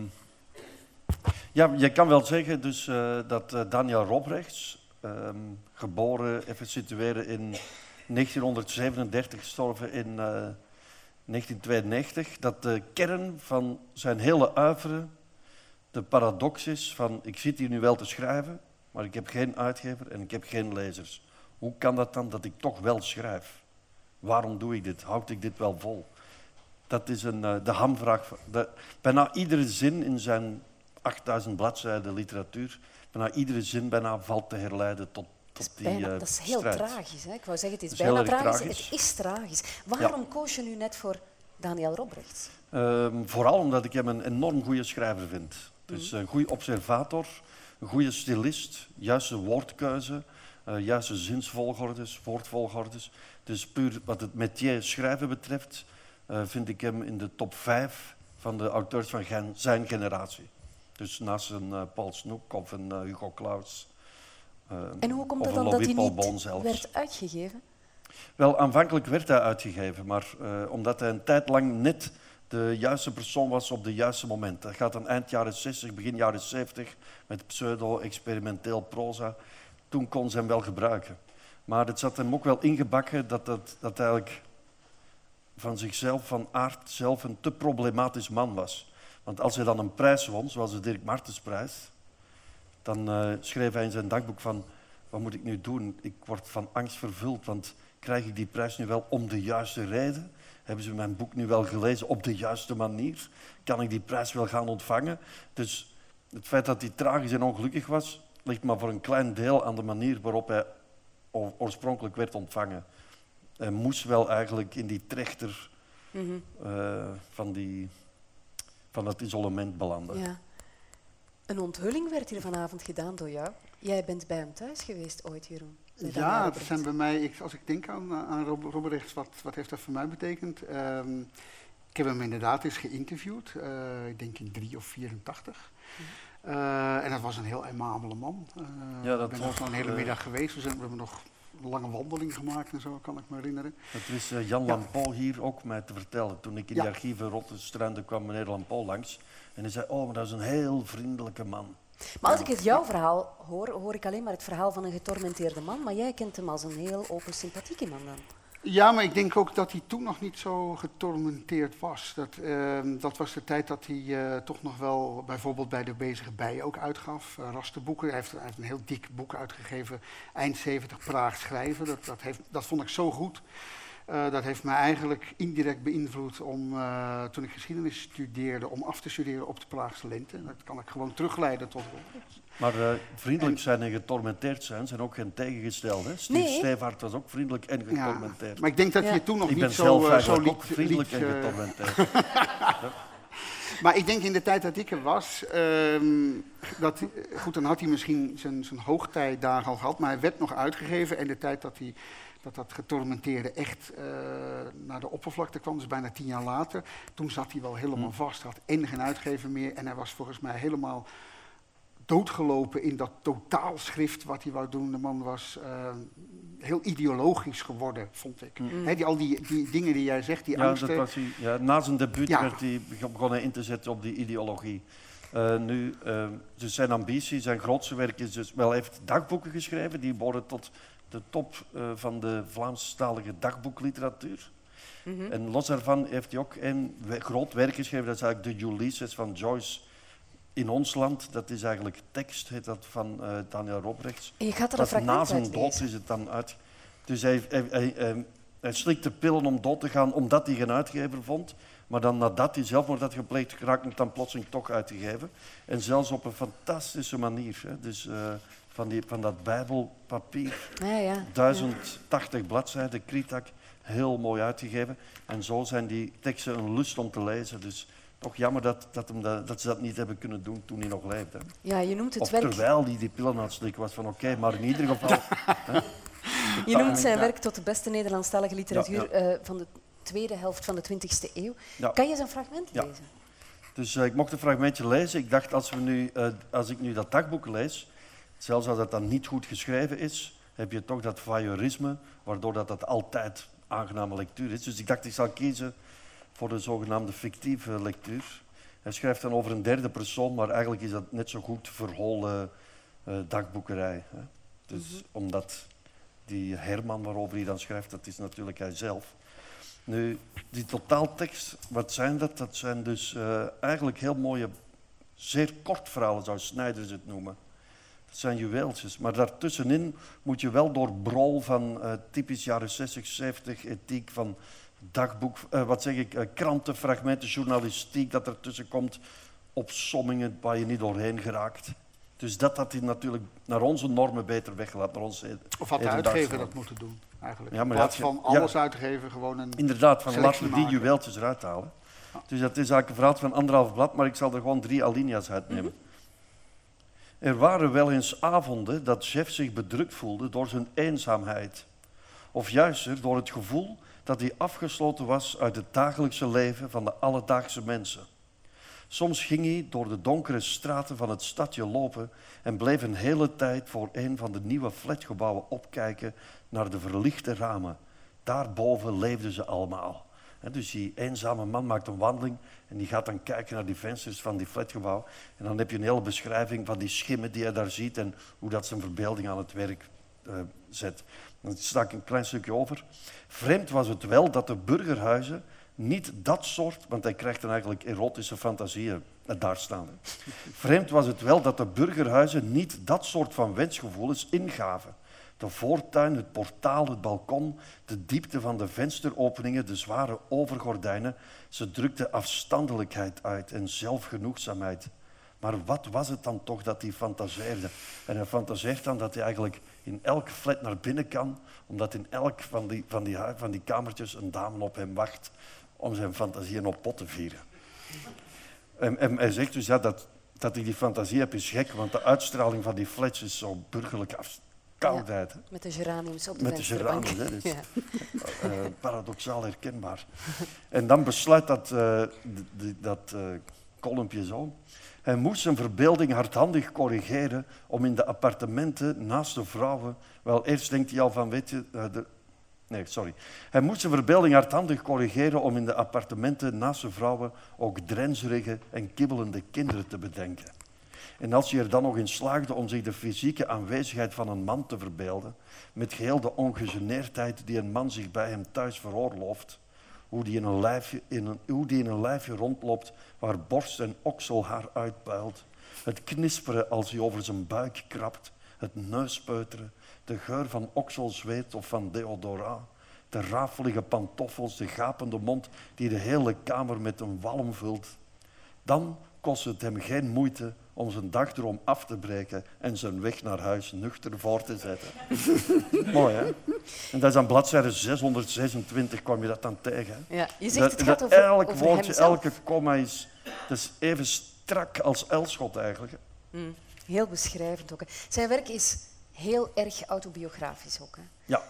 ja, je kan wel zeggen dus, eh, dat eh, Daniel Robrechts, ehm, geboren, even situeren in 1937, gestorven in eh, 1992, dat de kern van zijn hele uiveren de paradox is van ik zit hier nu wel te schrijven, maar ik heb geen uitgever en ik heb geen lezers. Hoe kan dat dan dat ik toch wel schrijf? Waarom doe ik dit? Houd ik dit wel vol? Dat is een, eh, de hamvraag. De, bijna iedere zin in zijn 8000 bladzijden literatuur, bijna iedere zin bijna valt te herleiden tot, tot die Bijna, eh, dat is heel strijd. tragisch. Hè? Ik wou zeggen, het is bijna tragisch. tragisch. Het is tragisch. Waarom koos je nu net voor Daniel Robrechts? Ehm, vooral omdat ik hem een enorm goede schrijver vind. Dus Mhm. een goede observator, een goede stylist, juiste woordkeuze, eh, juiste zinsvolgordes, woordvolgordes. Dus puur wat het métier schrijven betreft, eh, vind ik hem in de top 5 van de auteurs van gen- zijn generatie. Dus naast een eh, Paul Snoek of een eh, Hugo Claus. eh, En hoe komt het dan dat hij niet werd uitgegeven? Wel, aanvankelijk werd hij uitgegeven, maar omdat hij een tijd lang net de juiste persoon was op de juiste moment. Dat gaat dan eind jaren 60, begin jaren 70 met pseudo-experimenteel proza. Toen kon ze hem wel gebruiken. Maar het zat hem ook wel ingebakken dat, dat, dat eigenlijk van zichzelf, van aard zelf, een te problematisch man was. Want als hij dan een prijs won, zoals de Dirk Martensprijs, dan eh, schreef hij in zijn dagboek van, wat moet ik nu doen? Ik word van angst vervuld, want krijg ik die prijs nu wel om de juiste reden? Hebben ze mijn boek nu wel gelezen op de juiste manier? Kan ik die prijs wel gaan ontvangen? Dus het feit dat hij tragisch en ongelukkig was, ligt maar voor een klein deel aan de manier waarop hij oorspronkelijk werd ontvangen. Hij moest wel eigenlijk in die trechter Mhm. eh, van, die, van dat isolement belanden. Ja. Een onthulling werd hier vanavond gedaan door jou. Jij bent bij hem thuis geweest ooit, Jeroen. Ja, het zijn bij mij, ik, als ik denk aan, aan Rob, Robrecht, wat, wat heeft dat voor mij betekend? Ehm, ik heb hem inderdaad eens geïnterviewd, eh, ik denk in 3 of 84. Eh, en dat was een heel aimabele man. Eh, Ja, dat ik ben ook was, nog een hele middag geweest, we, zijn, we hebben nog lange wandeling gemaakt en zo, kan ik me herinneren. Het is eh, Jan Ja. Lampo hier ook mij te vertellen. Toen ik in Ja. die archieven rondstruinde kwam meneer Lampo langs. En hij zei, oh, maar dat is een heel vriendelijke man. Maar als ik het jouw verhaal hoor, hoor ik alleen maar het verhaal van een getormenteerde man. Maar jij kent hem als een heel open, sympathieke man dan. Ja, maar ik denk ook dat hij toen nog niet zo getormenteerd was. Dat, ehm, dat was de tijd dat hij eh, toch nog wel bijvoorbeeld bij de Bezige Bij ook uitgaf. eh, rasterboeken. Hij heeft, hij een heel dik boek uitgegeven. Eind 70 Praag schrijven. Dat, dat, heeft, dat vond ik zo goed. Eh, dat heeft mij eigenlijk indirect beïnvloed om, toen ik geschiedenis studeerde, om af te studeren op de Praagse lente. Dat kan ik gewoon terugleiden tot. Maar eh, vriendelijk zijn en getormenteerd zijn zijn ook geen tegengestelde. hè. Steve Nee. Was ook vriendelijk en Ja, getormenteerd. maar ik denk dat hij Ja. het toen nog ik niet ben zo, zelf eh, zo eigenlijk liet- ook vriendelijk liet, en eh, getormenteerd. Maar ik denk in de tijd dat ik er was, ehm, dat, goed, dan had hij misschien zijn, zijn hoogtijdagen al gehad, maar hij werd nog uitgegeven. En de tijd dat hij, dat, dat getormenteerde echt eh, naar de oppervlakte kwam, dus bijna tien jaar later, toen zat hij wel helemaal vast. Hij had en geen uitgever meer en hij was volgens mij helemaal doodgelopen in dat totaalschrift wat hij wou doen. De man was eh, heel ideologisch geworden, vond ik. Mm. Hè, die, al die, die dingen die jij zegt, die Ja, angsten. dat was hij, ja, na zijn debuut Ja. werd hij begonnen in te zetten op die ideologie. Eh, nu, eh, dus zijn ambitie, zijn grootste werk is dus wel hij heeft dagboeken geschreven. Die behoren tot de top eh, van de Vlaamstalige dagboekliteratuur. Mhm. En los daarvan heeft hij ook een groot werk geschreven. Dat is eigenlijk de Ulysses van Joyce in ons land. Dat is eigenlijk tekst, heet dat, van eh, Daniel Robrechts. Je gaat er Dat na zijn dood is het dan uit. Dus hij, hij, hij, hij, hij slikte pillen om dood te gaan omdat hij geen uitgever vond. Maar dan nadat hij zelfmoord had gepleegd, raakte het dan plotseling toch uitgegeven. En zelfs op een fantastische manier. Hè. Dus eh, van, die, van dat bijbelpapier, Ja, ja. 1080 bladzijden, kritak, heel mooi uitgegeven. En zo zijn die teksten een lust om te lezen. Dus toch jammer dat, dat, hem dat, dat ze dat niet hebben kunnen doen toen hij nog leefde. Ja, je noemt het Of werk, terwijl hij die pillen slikken was van oké, maar in ieder geval... hè. je noemt zijn werk tot de beste Nederlandstalige literatuur Ja, eh, van de tweede helft van de 20e eeuw. Ja. Kan je zijn fragment Ja. lezen? Dus eh, ik mocht een fragmentje lezen. Ik dacht, als, we nu, eh, als ik nu dat dagboek lees, zelfs als dat dan niet goed geschreven is, heb je toch dat voyeurisme, waardoor dat, dat altijd aangename lectuur is. Dus ik dacht, ik zal kiezen voor de zogenaamde fictieve lectuur. Hij schrijft dan over een derde persoon, maar eigenlijk is dat net zo goed verholen eh, dagboekerij. Hè. Dus omdat die Herman waarover hij dan schrijft, dat is natuurlijk hij zelf. Nu, die totaaltekst, wat zijn dat? Dat zijn dus eh, eigenlijk heel mooie, zeer kort verhalen, zou Snijders het noemen. Dat zijn juweeltjes. Maar daartussenin moet je wel door brol van eh, typisch jaren 60, 70 ethiek, van dagboek, eh, wat zeg ik, eh, krantenfragmenten, journalistiek dat ertussen komt, opsommingen waar je niet doorheen geraakt. Dus dat had hij natuurlijk naar onze normen beter weggelaten. Naar onze Of had de uitgever dat moeten doen, eigenlijk. Ja, In maar plaats dat je- van ja. alles uitgeven, gewoon een Inderdaad, van laten we die juweeltjes eruit halen. Dus dat is eigenlijk een verhaal van anderhalf blad, maar ik zal er gewoon drie alinea's uitnemen. Er waren wel eens avonden dat chef zich bedrukt voelde door zijn eenzaamheid. Of juister door het gevoel dat hij afgesloten was uit het dagelijkse leven van de alledaagse mensen. Soms ging hij door de donkere straten van het stadje lopen en bleef een hele tijd voor een van de nieuwe flatgebouwen opkijken naar de verlichte ramen. Daarboven leefden ze allemaal. Dus die eenzame man maakt een wandeling en die gaat dan kijken naar die vensters van die flatgebouw. En dan heb je een hele beschrijving van die schimmen die hij daar ziet en hoe dat zijn verbeelding aan het werk eh, zet. Dan sta ik een klein stukje over. Vreemd was het wel dat de burgerhuizen niet dat soort, want hij krijgt dan eigenlijk erotische fantasieën eh, daar staan. Vreemd was het wel dat de burgerhuizen niet dat soort van wensgevoelens ingaven. De voortuin, het portaal, het balkon, de diepte van de vensteropeningen, de zware overgordijnen, ze drukten afstandelijkheid uit en zelfgenoegzaamheid. Maar wat was het dan toch dat hij fantaseerde? En hij fantaseert dan dat hij eigenlijk in elk flat naar binnen kan, omdat in elk van die, van die, van die kamertjes een dame op hem wacht om zijn fantasieën op pot te vieren. En, en hij zegt dus ja, dat, dat hij die fantasie heeft is gek, want de uitstraling van die flats is zo burgerlijk af, koudheid. Met de geraniums op de Met de geraniums, hè, dus, Ja. eh, paradoxaal herkenbaar. En dan besluit dat, eh, d- dat eh kolompje zo. Hij moest zijn verbeelding hardhandig corrigeren om in de appartementen naast de vrouwen... Wel, eerst denkt hij al van, weet je... eh, de, nee, sorry. Hij moest zijn verbeelding hardhandig corrigeren om in de appartementen naast de vrouwen ook drenzerige en kibbelende kinderen te bedenken. En als hij er dan nog in slaagde om zich de fysieke aanwezigheid van een man te verbeelden, met geheel de ongegeneerdheid die een man zich bij hem thuis veroorlooft, hoe die in een lijfje, in een, hoe die in een lijfje rondloopt waar borst en okselhaar uitpuilt, het knisperen als hij over zijn buik krabt, het neuspeuteren, de geur van okselzweet of van deodora, de rafelige pantoffels, de gapende mond die de hele kamer met een walm vult. Dan kost het hem geen moeite om zijn dagdroom af te breken en zijn weg naar huis nuchter voor te zetten. Mooi, hè? En dat is aan bladzijde 626 kwam je dat dan tegen. hè? Ja, je zegt Dat- het gaat over, elk over woordje, elke komma is, dat is even strak als Elschot eigenlijk. hè. Mm, heel beschrijvend ook. hè. Zijn werk is heel erg autobiografisch ook. Hè. Ja,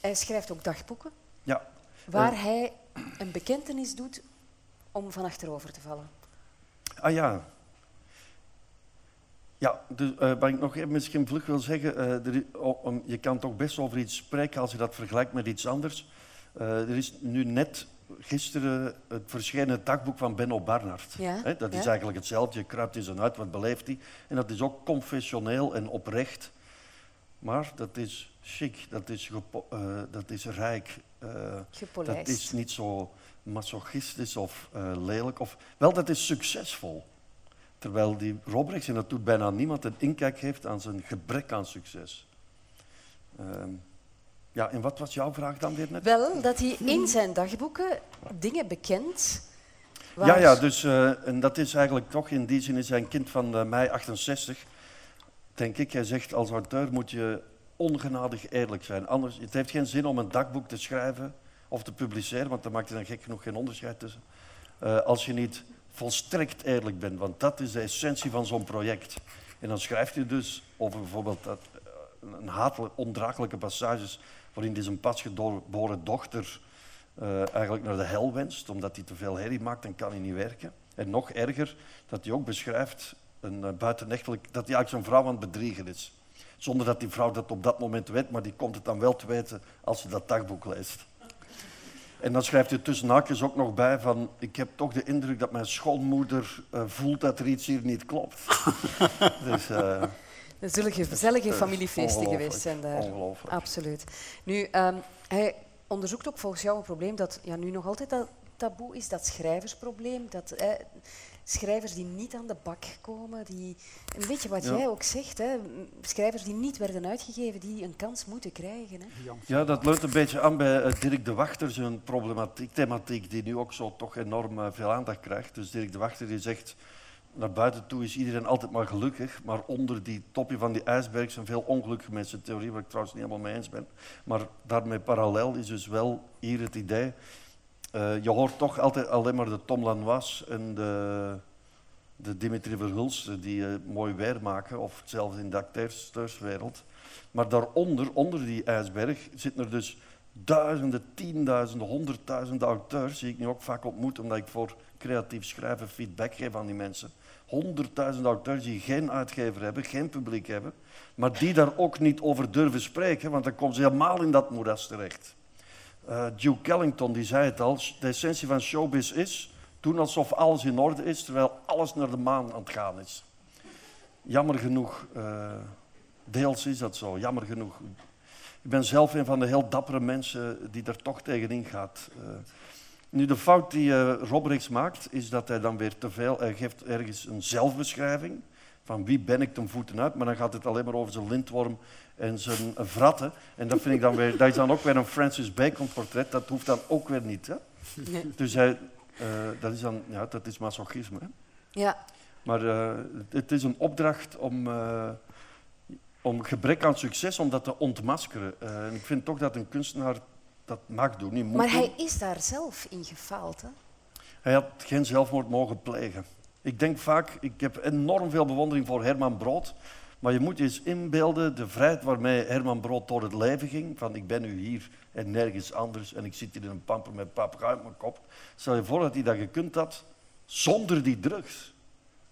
Hij schrijft ook dagboeken ja. waar Eh, hij een bekentenis doet om van achterover te vallen. Ah ja. Ja, dus, eh, wat ik nog even misschien vlug wil zeggen, eh, er i- o- om- je kan toch best over iets spreken als je dat vergelijkt met iets anders. Eh, er is nu net gisteren het verschenen dagboek van Benno Barnard. Ja, dat is eigenlijk hetzelfde, je kruipt in zijn uit, wat beleeft hij? En dat is ook confessioneel en oprecht. Maar dat is chic, dat is, dat is rijk. eh, dat is niet zo masochistisch of lelijk. Of, wel, dat is succesvol. Terwijl die Robrechts, en dat doet bijna niemand, een inkijk heeft aan zijn gebrek aan succes. Ehm, ja, en wat was jouw vraag dan weer net? Wel, dat hij in zijn dagboeken dingen bekent. waar- Ja, ja, dus, eh, en dat is eigenlijk toch in die zin is hij een kind van eh, mei 68. Denk ik, hij zegt als auteur moet je ongenadig eerlijk zijn. Anders, het heeft geen zin om een dagboek te schrijven of te publiceren, want daar maakt hij dan gek genoeg geen onderscheid tussen. Eh, als je niet volstrekt eerlijk bent, want dat is de essentie van zo'n project. En dan schrijft hij dus over bijvoorbeeld dat, eh, een hatelijk, ondraaglijke passages waarin hij zijn pasgeboren dochter eh, eigenlijk naar de hel wenst, omdat hij te veel herrie maakt en kan hij niet werken. En nog erger, dat hij ook beschrijft een eh, buitenechtelijk, dat hij eigenlijk zijn vrouw aan het bedriegen is. Zonder dat die vrouw dat op dat moment weet, maar die komt het dan wel te weten als ze dat dagboek leest. En dan schrijft hij tussen haakjes ook nog bij van ik heb toch de indruk dat mijn schoonmoeder eh, voelt dat er iets hier niet klopt. dus, eh, Er zullen gezellige familiefeesten geweest zijn daar. Ongelooflijk. Absoluut. Nu, ehm, hij onderzoekt ook volgens jou een probleem dat ja, nu nog altijd dat taboe is, dat schrijversprobleem. Dat eh, schrijvers die niet aan de bak komen, die, een beetje wat Ja. jij ook zegt, hè, schrijvers die niet werden uitgegeven, die een kans moeten krijgen. Hè. Ja, dat leunt een beetje aan bij eh, Dirk de Wachter, zijn problematiek, thematiek die nu ook zo toch enorm eh, veel aandacht krijgt. Dus Dirk de Wachter die zegt, naar buiten toe is iedereen altijd maar gelukkig, maar onder die topje van die ijsberg zijn veel ongelukkige mensen. Een theorie waar ik trouwens niet helemaal mee eens ben. Maar daarmee parallel is dus wel hier het idee, eh, je hoort toch altijd alleen maar de Tom Lanois en de, de Dimitri Verhulst die eh, mooi weer maken, of zelfs in de acteurswereld. Maar daaronder, onder die ijsberg, zitten er dus duizenden, tienduizenden, honderdduizenden auteurs, die ik nu ook vaak ontmoet, omdat ik voor creatief schrijven feedback geef aan die mensen. Honderdduizenden auteurs die geen uitgever hebben, geen publiek hebben, maar die daar ook niet over durven spreken, want dan komen ze helemaal in dat moeras terecht. Uh, Duke Ellington die zei het al, de essentie van showbiz is doen alsof alles in orde is, terwijl alles naar de maan aan het gaan is. Jammer genoeg, uh, deels is dat zo, jammer genoeg. Ik ben zelf een van de heel dappere mensen die er toch tegenin gaat. Uh, nu, de fout die uh, Robrix maakt, is dat hij dan weer te veel... Hij geeft ergens een zelfbeschrijving van wie ben ik ten voeten uit, maar dan gaat het alleen maar over zijn lintworm en zijn vratten. En dat vind ik dan weer... Dat is dan ook weer een Francis Bacon portret, dat hoeft dan ook weer niet. Hè? Nee. Dus hij, uh, dat is dan... Ja, dat is masochisme. Hè? Ja. Maar uh, het is een opdracht om om gebrek aan succes om dat te ontmaskeren. En ik vind toch dat een kunstenaar dat mag doen. Niet moet maar hij doen. is daar zelf in gefaald, hè? Hij had geen zelfmoord mogen plegen. Ik denk vaak, ik heb enorm veel bewondering voor Herman Brood. Maar je moet je eens inbeelden de vrijheid waarmee Herman Brood door het leven ging. Van ik ben nu hier en nergens anders en ik zit hier in een pamper met papegaai op mijn kop. Stel je voor dat hij dat gekund had zonder die drugs.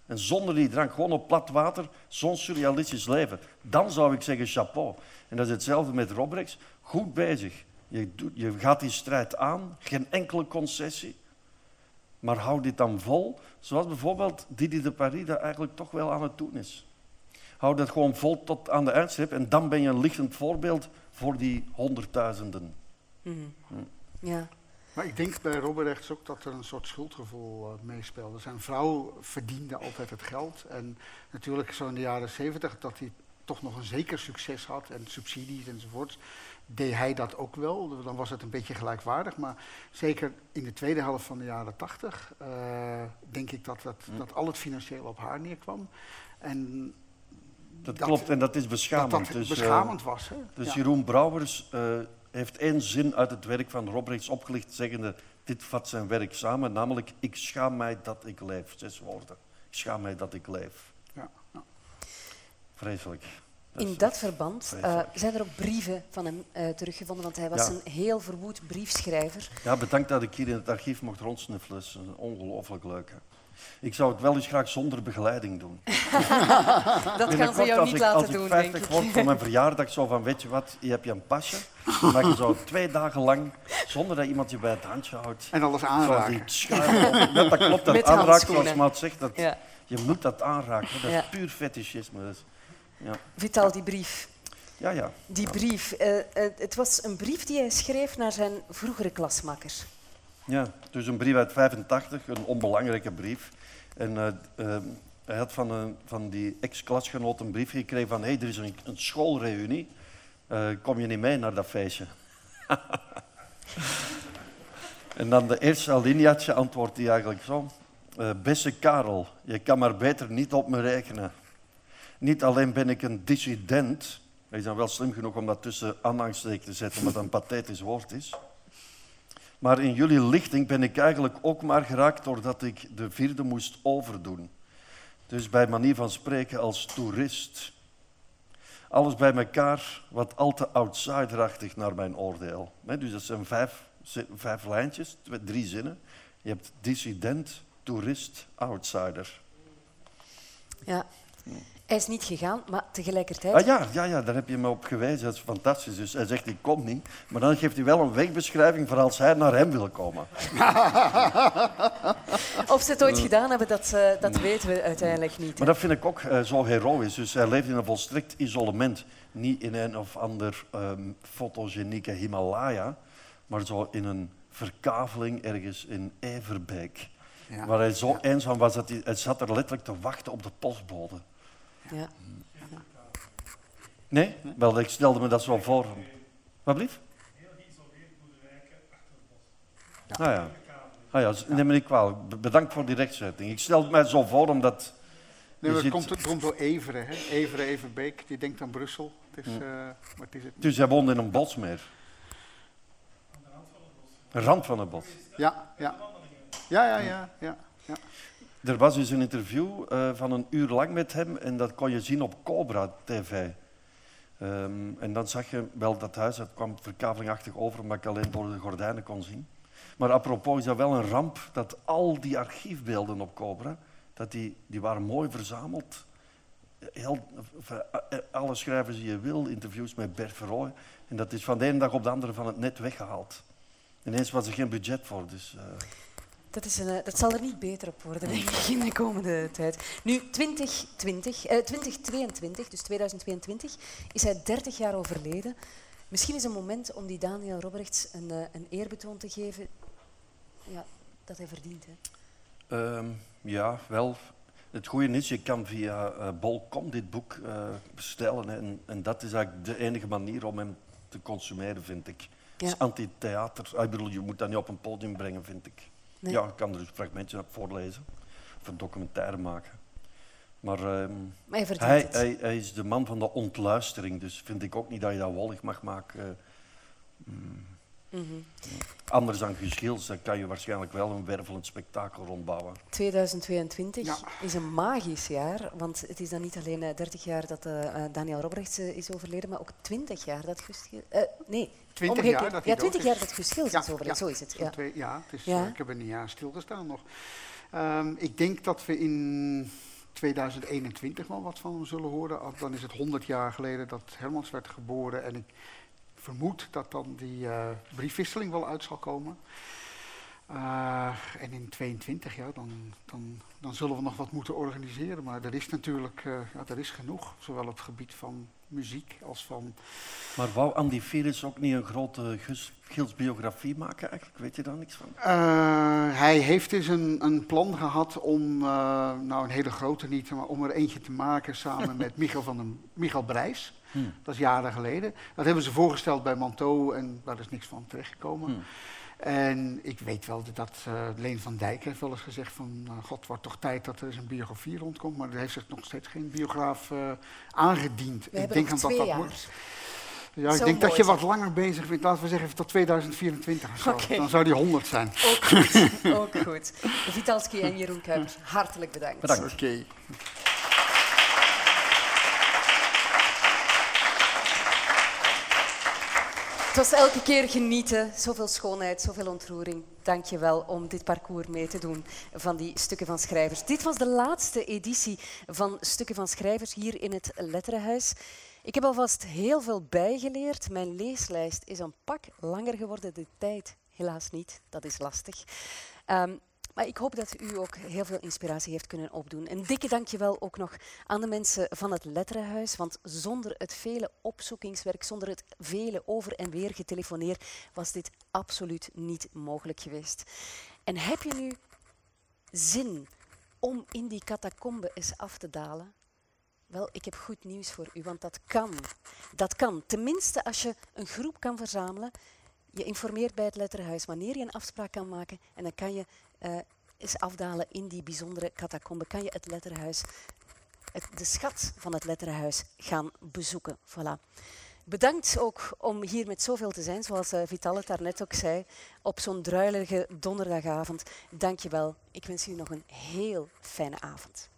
En zonder die drank, gewoon op plat water, zo'n surrealistisch leven. Dan zou ik zeggen chapeau. En dat is hetzelfde met Robrex. Goed bezig. Je, je gaat die strijd aan, geen enkele concessie. Maar hou dit dan vol, zoals bijvoorbeeld Didi de Paris dat eigenlijk toch wel aan het doen is. Hou dat gewoon vol tot aan de eindstreep en dan ben je een lichtend voorbeeld voor die honderdduizenden. Mm. Ja. Maar ik denk bij Robert ook dat er een soort schuldgevoel uh, meespeelde. Zijn vrouw verdiende altijd het geld. En natuurlijk zo in de jaren zeventig dat hij toch nog een zeker succes had en subsidies enzovoorts, deed hij dat ook wel. Dan was het een beetje gelijkwaardig. Maar zeker in de tweede helft van de jaren tachtig uh, denk ik dat, dat, dat al het financieel op haar neerkwam. En dat, dat klopt en dat is beschamend. Dat, dat dus, beschamend was. Hè? Dus ja. Jeroen Brouwers uh, heeft één zin uit het werk van Robrechts opgelicht, zeggende: Dit vat zijn werk samen, namelijk: Ik schaam mij dat ik leef. Zes woorden. Ik schaam mij dat ik leef. Vreselijk. In dat verband uh, zijn er ook brieven van hem uh, teruggevonden, want hij was Ja. een heel verwoed briefschrijver. Ja, bedankt dat ik hier in het archief mocht rondsnuffelen. Dat is ongelooflijk leuk. Hè. Ik zou het wel eens graag zonder begeleiding doen. dat gaan ze jou als niet ik, laten als doen, ik denk 50 ik. word voor mijn verjaardag, zo van, weet je wat, hier heb je een pasje. Maar je zo twee dagen lang, zonder dat iemand je bij het handje houdt. En alles aanraken. dat klopt, dat aanraken, zoals Maat zegt. Dat, Ja. Je moet dat aanraken. Dat is Ja. puur fetischisme. Ja. Vital, die brief. ja, ja. Die brief. eh, eh, het was een brief die hij schreef naar zijn vroegere klasmakker. Ja, dus een brief uit 85, een onbelangrijke brief. En eh, hij had van, een, van die ex-klasgenoot een brief gekregen van... hé, hey, er is een, een schoolreunie. Kom je niet mee naar dat feestje? en dan de eerste alineaatje antwoordt hij eigenlijk zo. beste Karel, je kan maar beter niet op me rekenen. Niet alleen ben ik een dissident... Hij is dan wel slim genoeg om dat tussen aanhalingstekens te zetten, omdat dat een pathetisch woord is... Maar in jullie lichting ben ik eigenlijk ook maar geraakt doordat ik de vierde moest overdoen. Dus bij manier van spreken als toerist. Alles bij elkaar wat al te outsiderachtig naar mijn oordeel. Dus dat zijn vijf, vijf lijntjes, drie zinnen. Je hebt dissident, toerist, outsider. Ja. Hij is niet gegaan, maar tegelijkertijd... Ah ja, ja, ja, daar heb je me op gewezen. Dat is fantastisch. Dus hij zegt, ik kom niet. Maar dan geeft hij wel een wegbeschrijving voor als hij naar hem wil komen. Of ze het ooit gedaan hebben, dat, eh, dat weten we uiteindelijk niet. hè. Maar dat vind ik ook eh, zo heroïs. Dus hij leeft in een volstrekt isolement. Niet in een of ander ehm, fotogenieke Himalaya, maar zo in een verkaveling ergens in Everbeek. Ja. Waar hij zo eenzaam was dat hij, hij zat er letterlijk te wachten op de postbode. Ja. Nee? Wel, ik stelde me dat zo voor. Wat blieft? Ah ja. Ah ja, neem me niet kwalijk. Be- Bedankt voor die rechtzetting. Ik stel het mij zo voor omdat... Nee, maar komt, het komt door Everen, hè? Everen, Everbeek. Die denkt aan Brussel. Het is, eh, maar het is het niet. Dus hij woonde in een bosmeer. Een rand van het bos. Ja, ja. Ja, ja, ja. ja, ja. Er was dus een interview eh, van een uur lang met hem en dat kon je zien op Cobra TV. Ehm, en dan zag je wel dat huis, dat kwam verkavelingachtig over, omdat ik alleen door de gordijnen kon zien. Maar apropos is dat wel een ramp dat al die archiefbeelden op Cobra, dat die, die waren mooi verzameld. Heel, eh, alle schrijvers die je wil, interviews met Bert Verrooy. En dat is van de ene dag op de andere van het net weggehaald. Ineens was er geen budget voor. Dus. Dat, is een, dat zal er niet beter op worden, denk ik, in de komende tijd. Nu, 2020, eh, 2022, dus 2022, is hij 30 jaar overleden. Misschien is het een moment om die Daniel Roberts een, een eerbetoon te geven ja, dat hij verdient. Hè? Um, ja, wel. Het goede is, je kan via uh, Bol.com dit boek uh, bestellen. En, en, dat is eigenlijk de enige manier om hem te consumeren, vind ik. Het is anti-theater. Ah, ik bedoel, je moet dat niet op een podium brengen, vind ik. Nee. Ja, ik kan er dus fragmentjes op voorlezen. Of een documentaire maken. Maar, um, maar hij, hij, hij, is de man van de ontluistering, dus vind ik ook niet dat je dat wollig mag maken. Mm. Mm -hmm. Anders dan Guus dan kan je waarschijnlijk wel een wervelend spektakel rondbouwen. 2022 is een magisch jaar, want het is dan niet alleen 30 eh, jaar dat uh, Daniel Robrechts is overleden, maar ook 20 jaar dat Guus uh, nee, 20 jaar dat Ja, 20 jaar dat ja, is overleden, ja, zo is het. Ja, twee, ja het is, ja. ik heb een jaar stilgestaan nog. Um, ik denk dat we in 2021 wel wat van hem zullen horen. Dan is het 100 jaar geleden dat Hermans werd geboren en ik vermoed dat dan die uh, briefwisseling wel uit zal komen. Uh, en in 22, ja, dan, dan, dan zullen we nog wat moeten organiseren. Maar er is natuurlijk uh, ja, er is genoeg, zowel op het gebied van muziek als van... Maar wou Andy Veris ook niet een grote Gils biografie maken eigenlijk? Weet je daar niks van? hij heeft dus een, een plan gehad om, nou een hele grote niet, maar om er eentje te maken samen met Michael, van den, Michael Brijs. Hmm. Dat is jaren geleden. Dat hebben ze voorgesteld bij Manteau en daar is niks van terechtgekomen. Hmm. En ik weet wel dat uh, Leen van Dijk heeft wel eens gezegd van... Uh, god, wordt toch tijd dat er eens een biografie rondkomt. Maar er heeft zich nog steeds geen biograaf uh, aangediend. We ik denk dat dat jaar. moet. Ja, ik denk dat je wat langer bezig bent. Laten we zeggen tot 2024 of zo. Okay. Dan zou die 100 zijn. Ook goed. Ook goed. Vitalski en Jeroen Kuipers, hartelijk bedankt. Bedankt. Oké. Okay. Was elke keer genieten, zoveel schoonheid, zoveel ontroering. Dank je wel om dit parcours mee te doen van die Stukken van Schrijvers. Dit was de laatste editie van Stukken van Schrijvers hier in het Letterenhuis. Ik heb alvast heel veel bijgeleerd. Mijn leeslijst is een pak langer geworden. De tijd helaas niet, dat is lastig. Um, maar ik hoop dat u ook heel veel inspiratie heeft kunnen opdoen. Een dikke dankjewel ook nog aan de mensen van het Letterenhuis, want zonder het vele opzoekingswerk, zonder het vele over en weer getelefoneer, was dit absoluut niet mogelijk geweest. En heb je nu zin om in die catacombe eens af te dalen? Wel, ik heb goed nieuws voor u, want dat kan. Dat kan. Tenminste, als je een groep kan verzamelen je informeert bij het letterhuis wanneer je een afspraak kan maken en dan kan je uh, eens afdalen in die bijzondere catacombe. Kan je het letterhuis, het, de schat van het letterhuis gaan bezoeken. Voilà. Bedankt ook om hier met zoveel te zijn, zoals uh, Vital het daarnet ook zei, op zo'n druilige donderdagavond. Dank je wel. Ik wens u nog een heel fijne avond.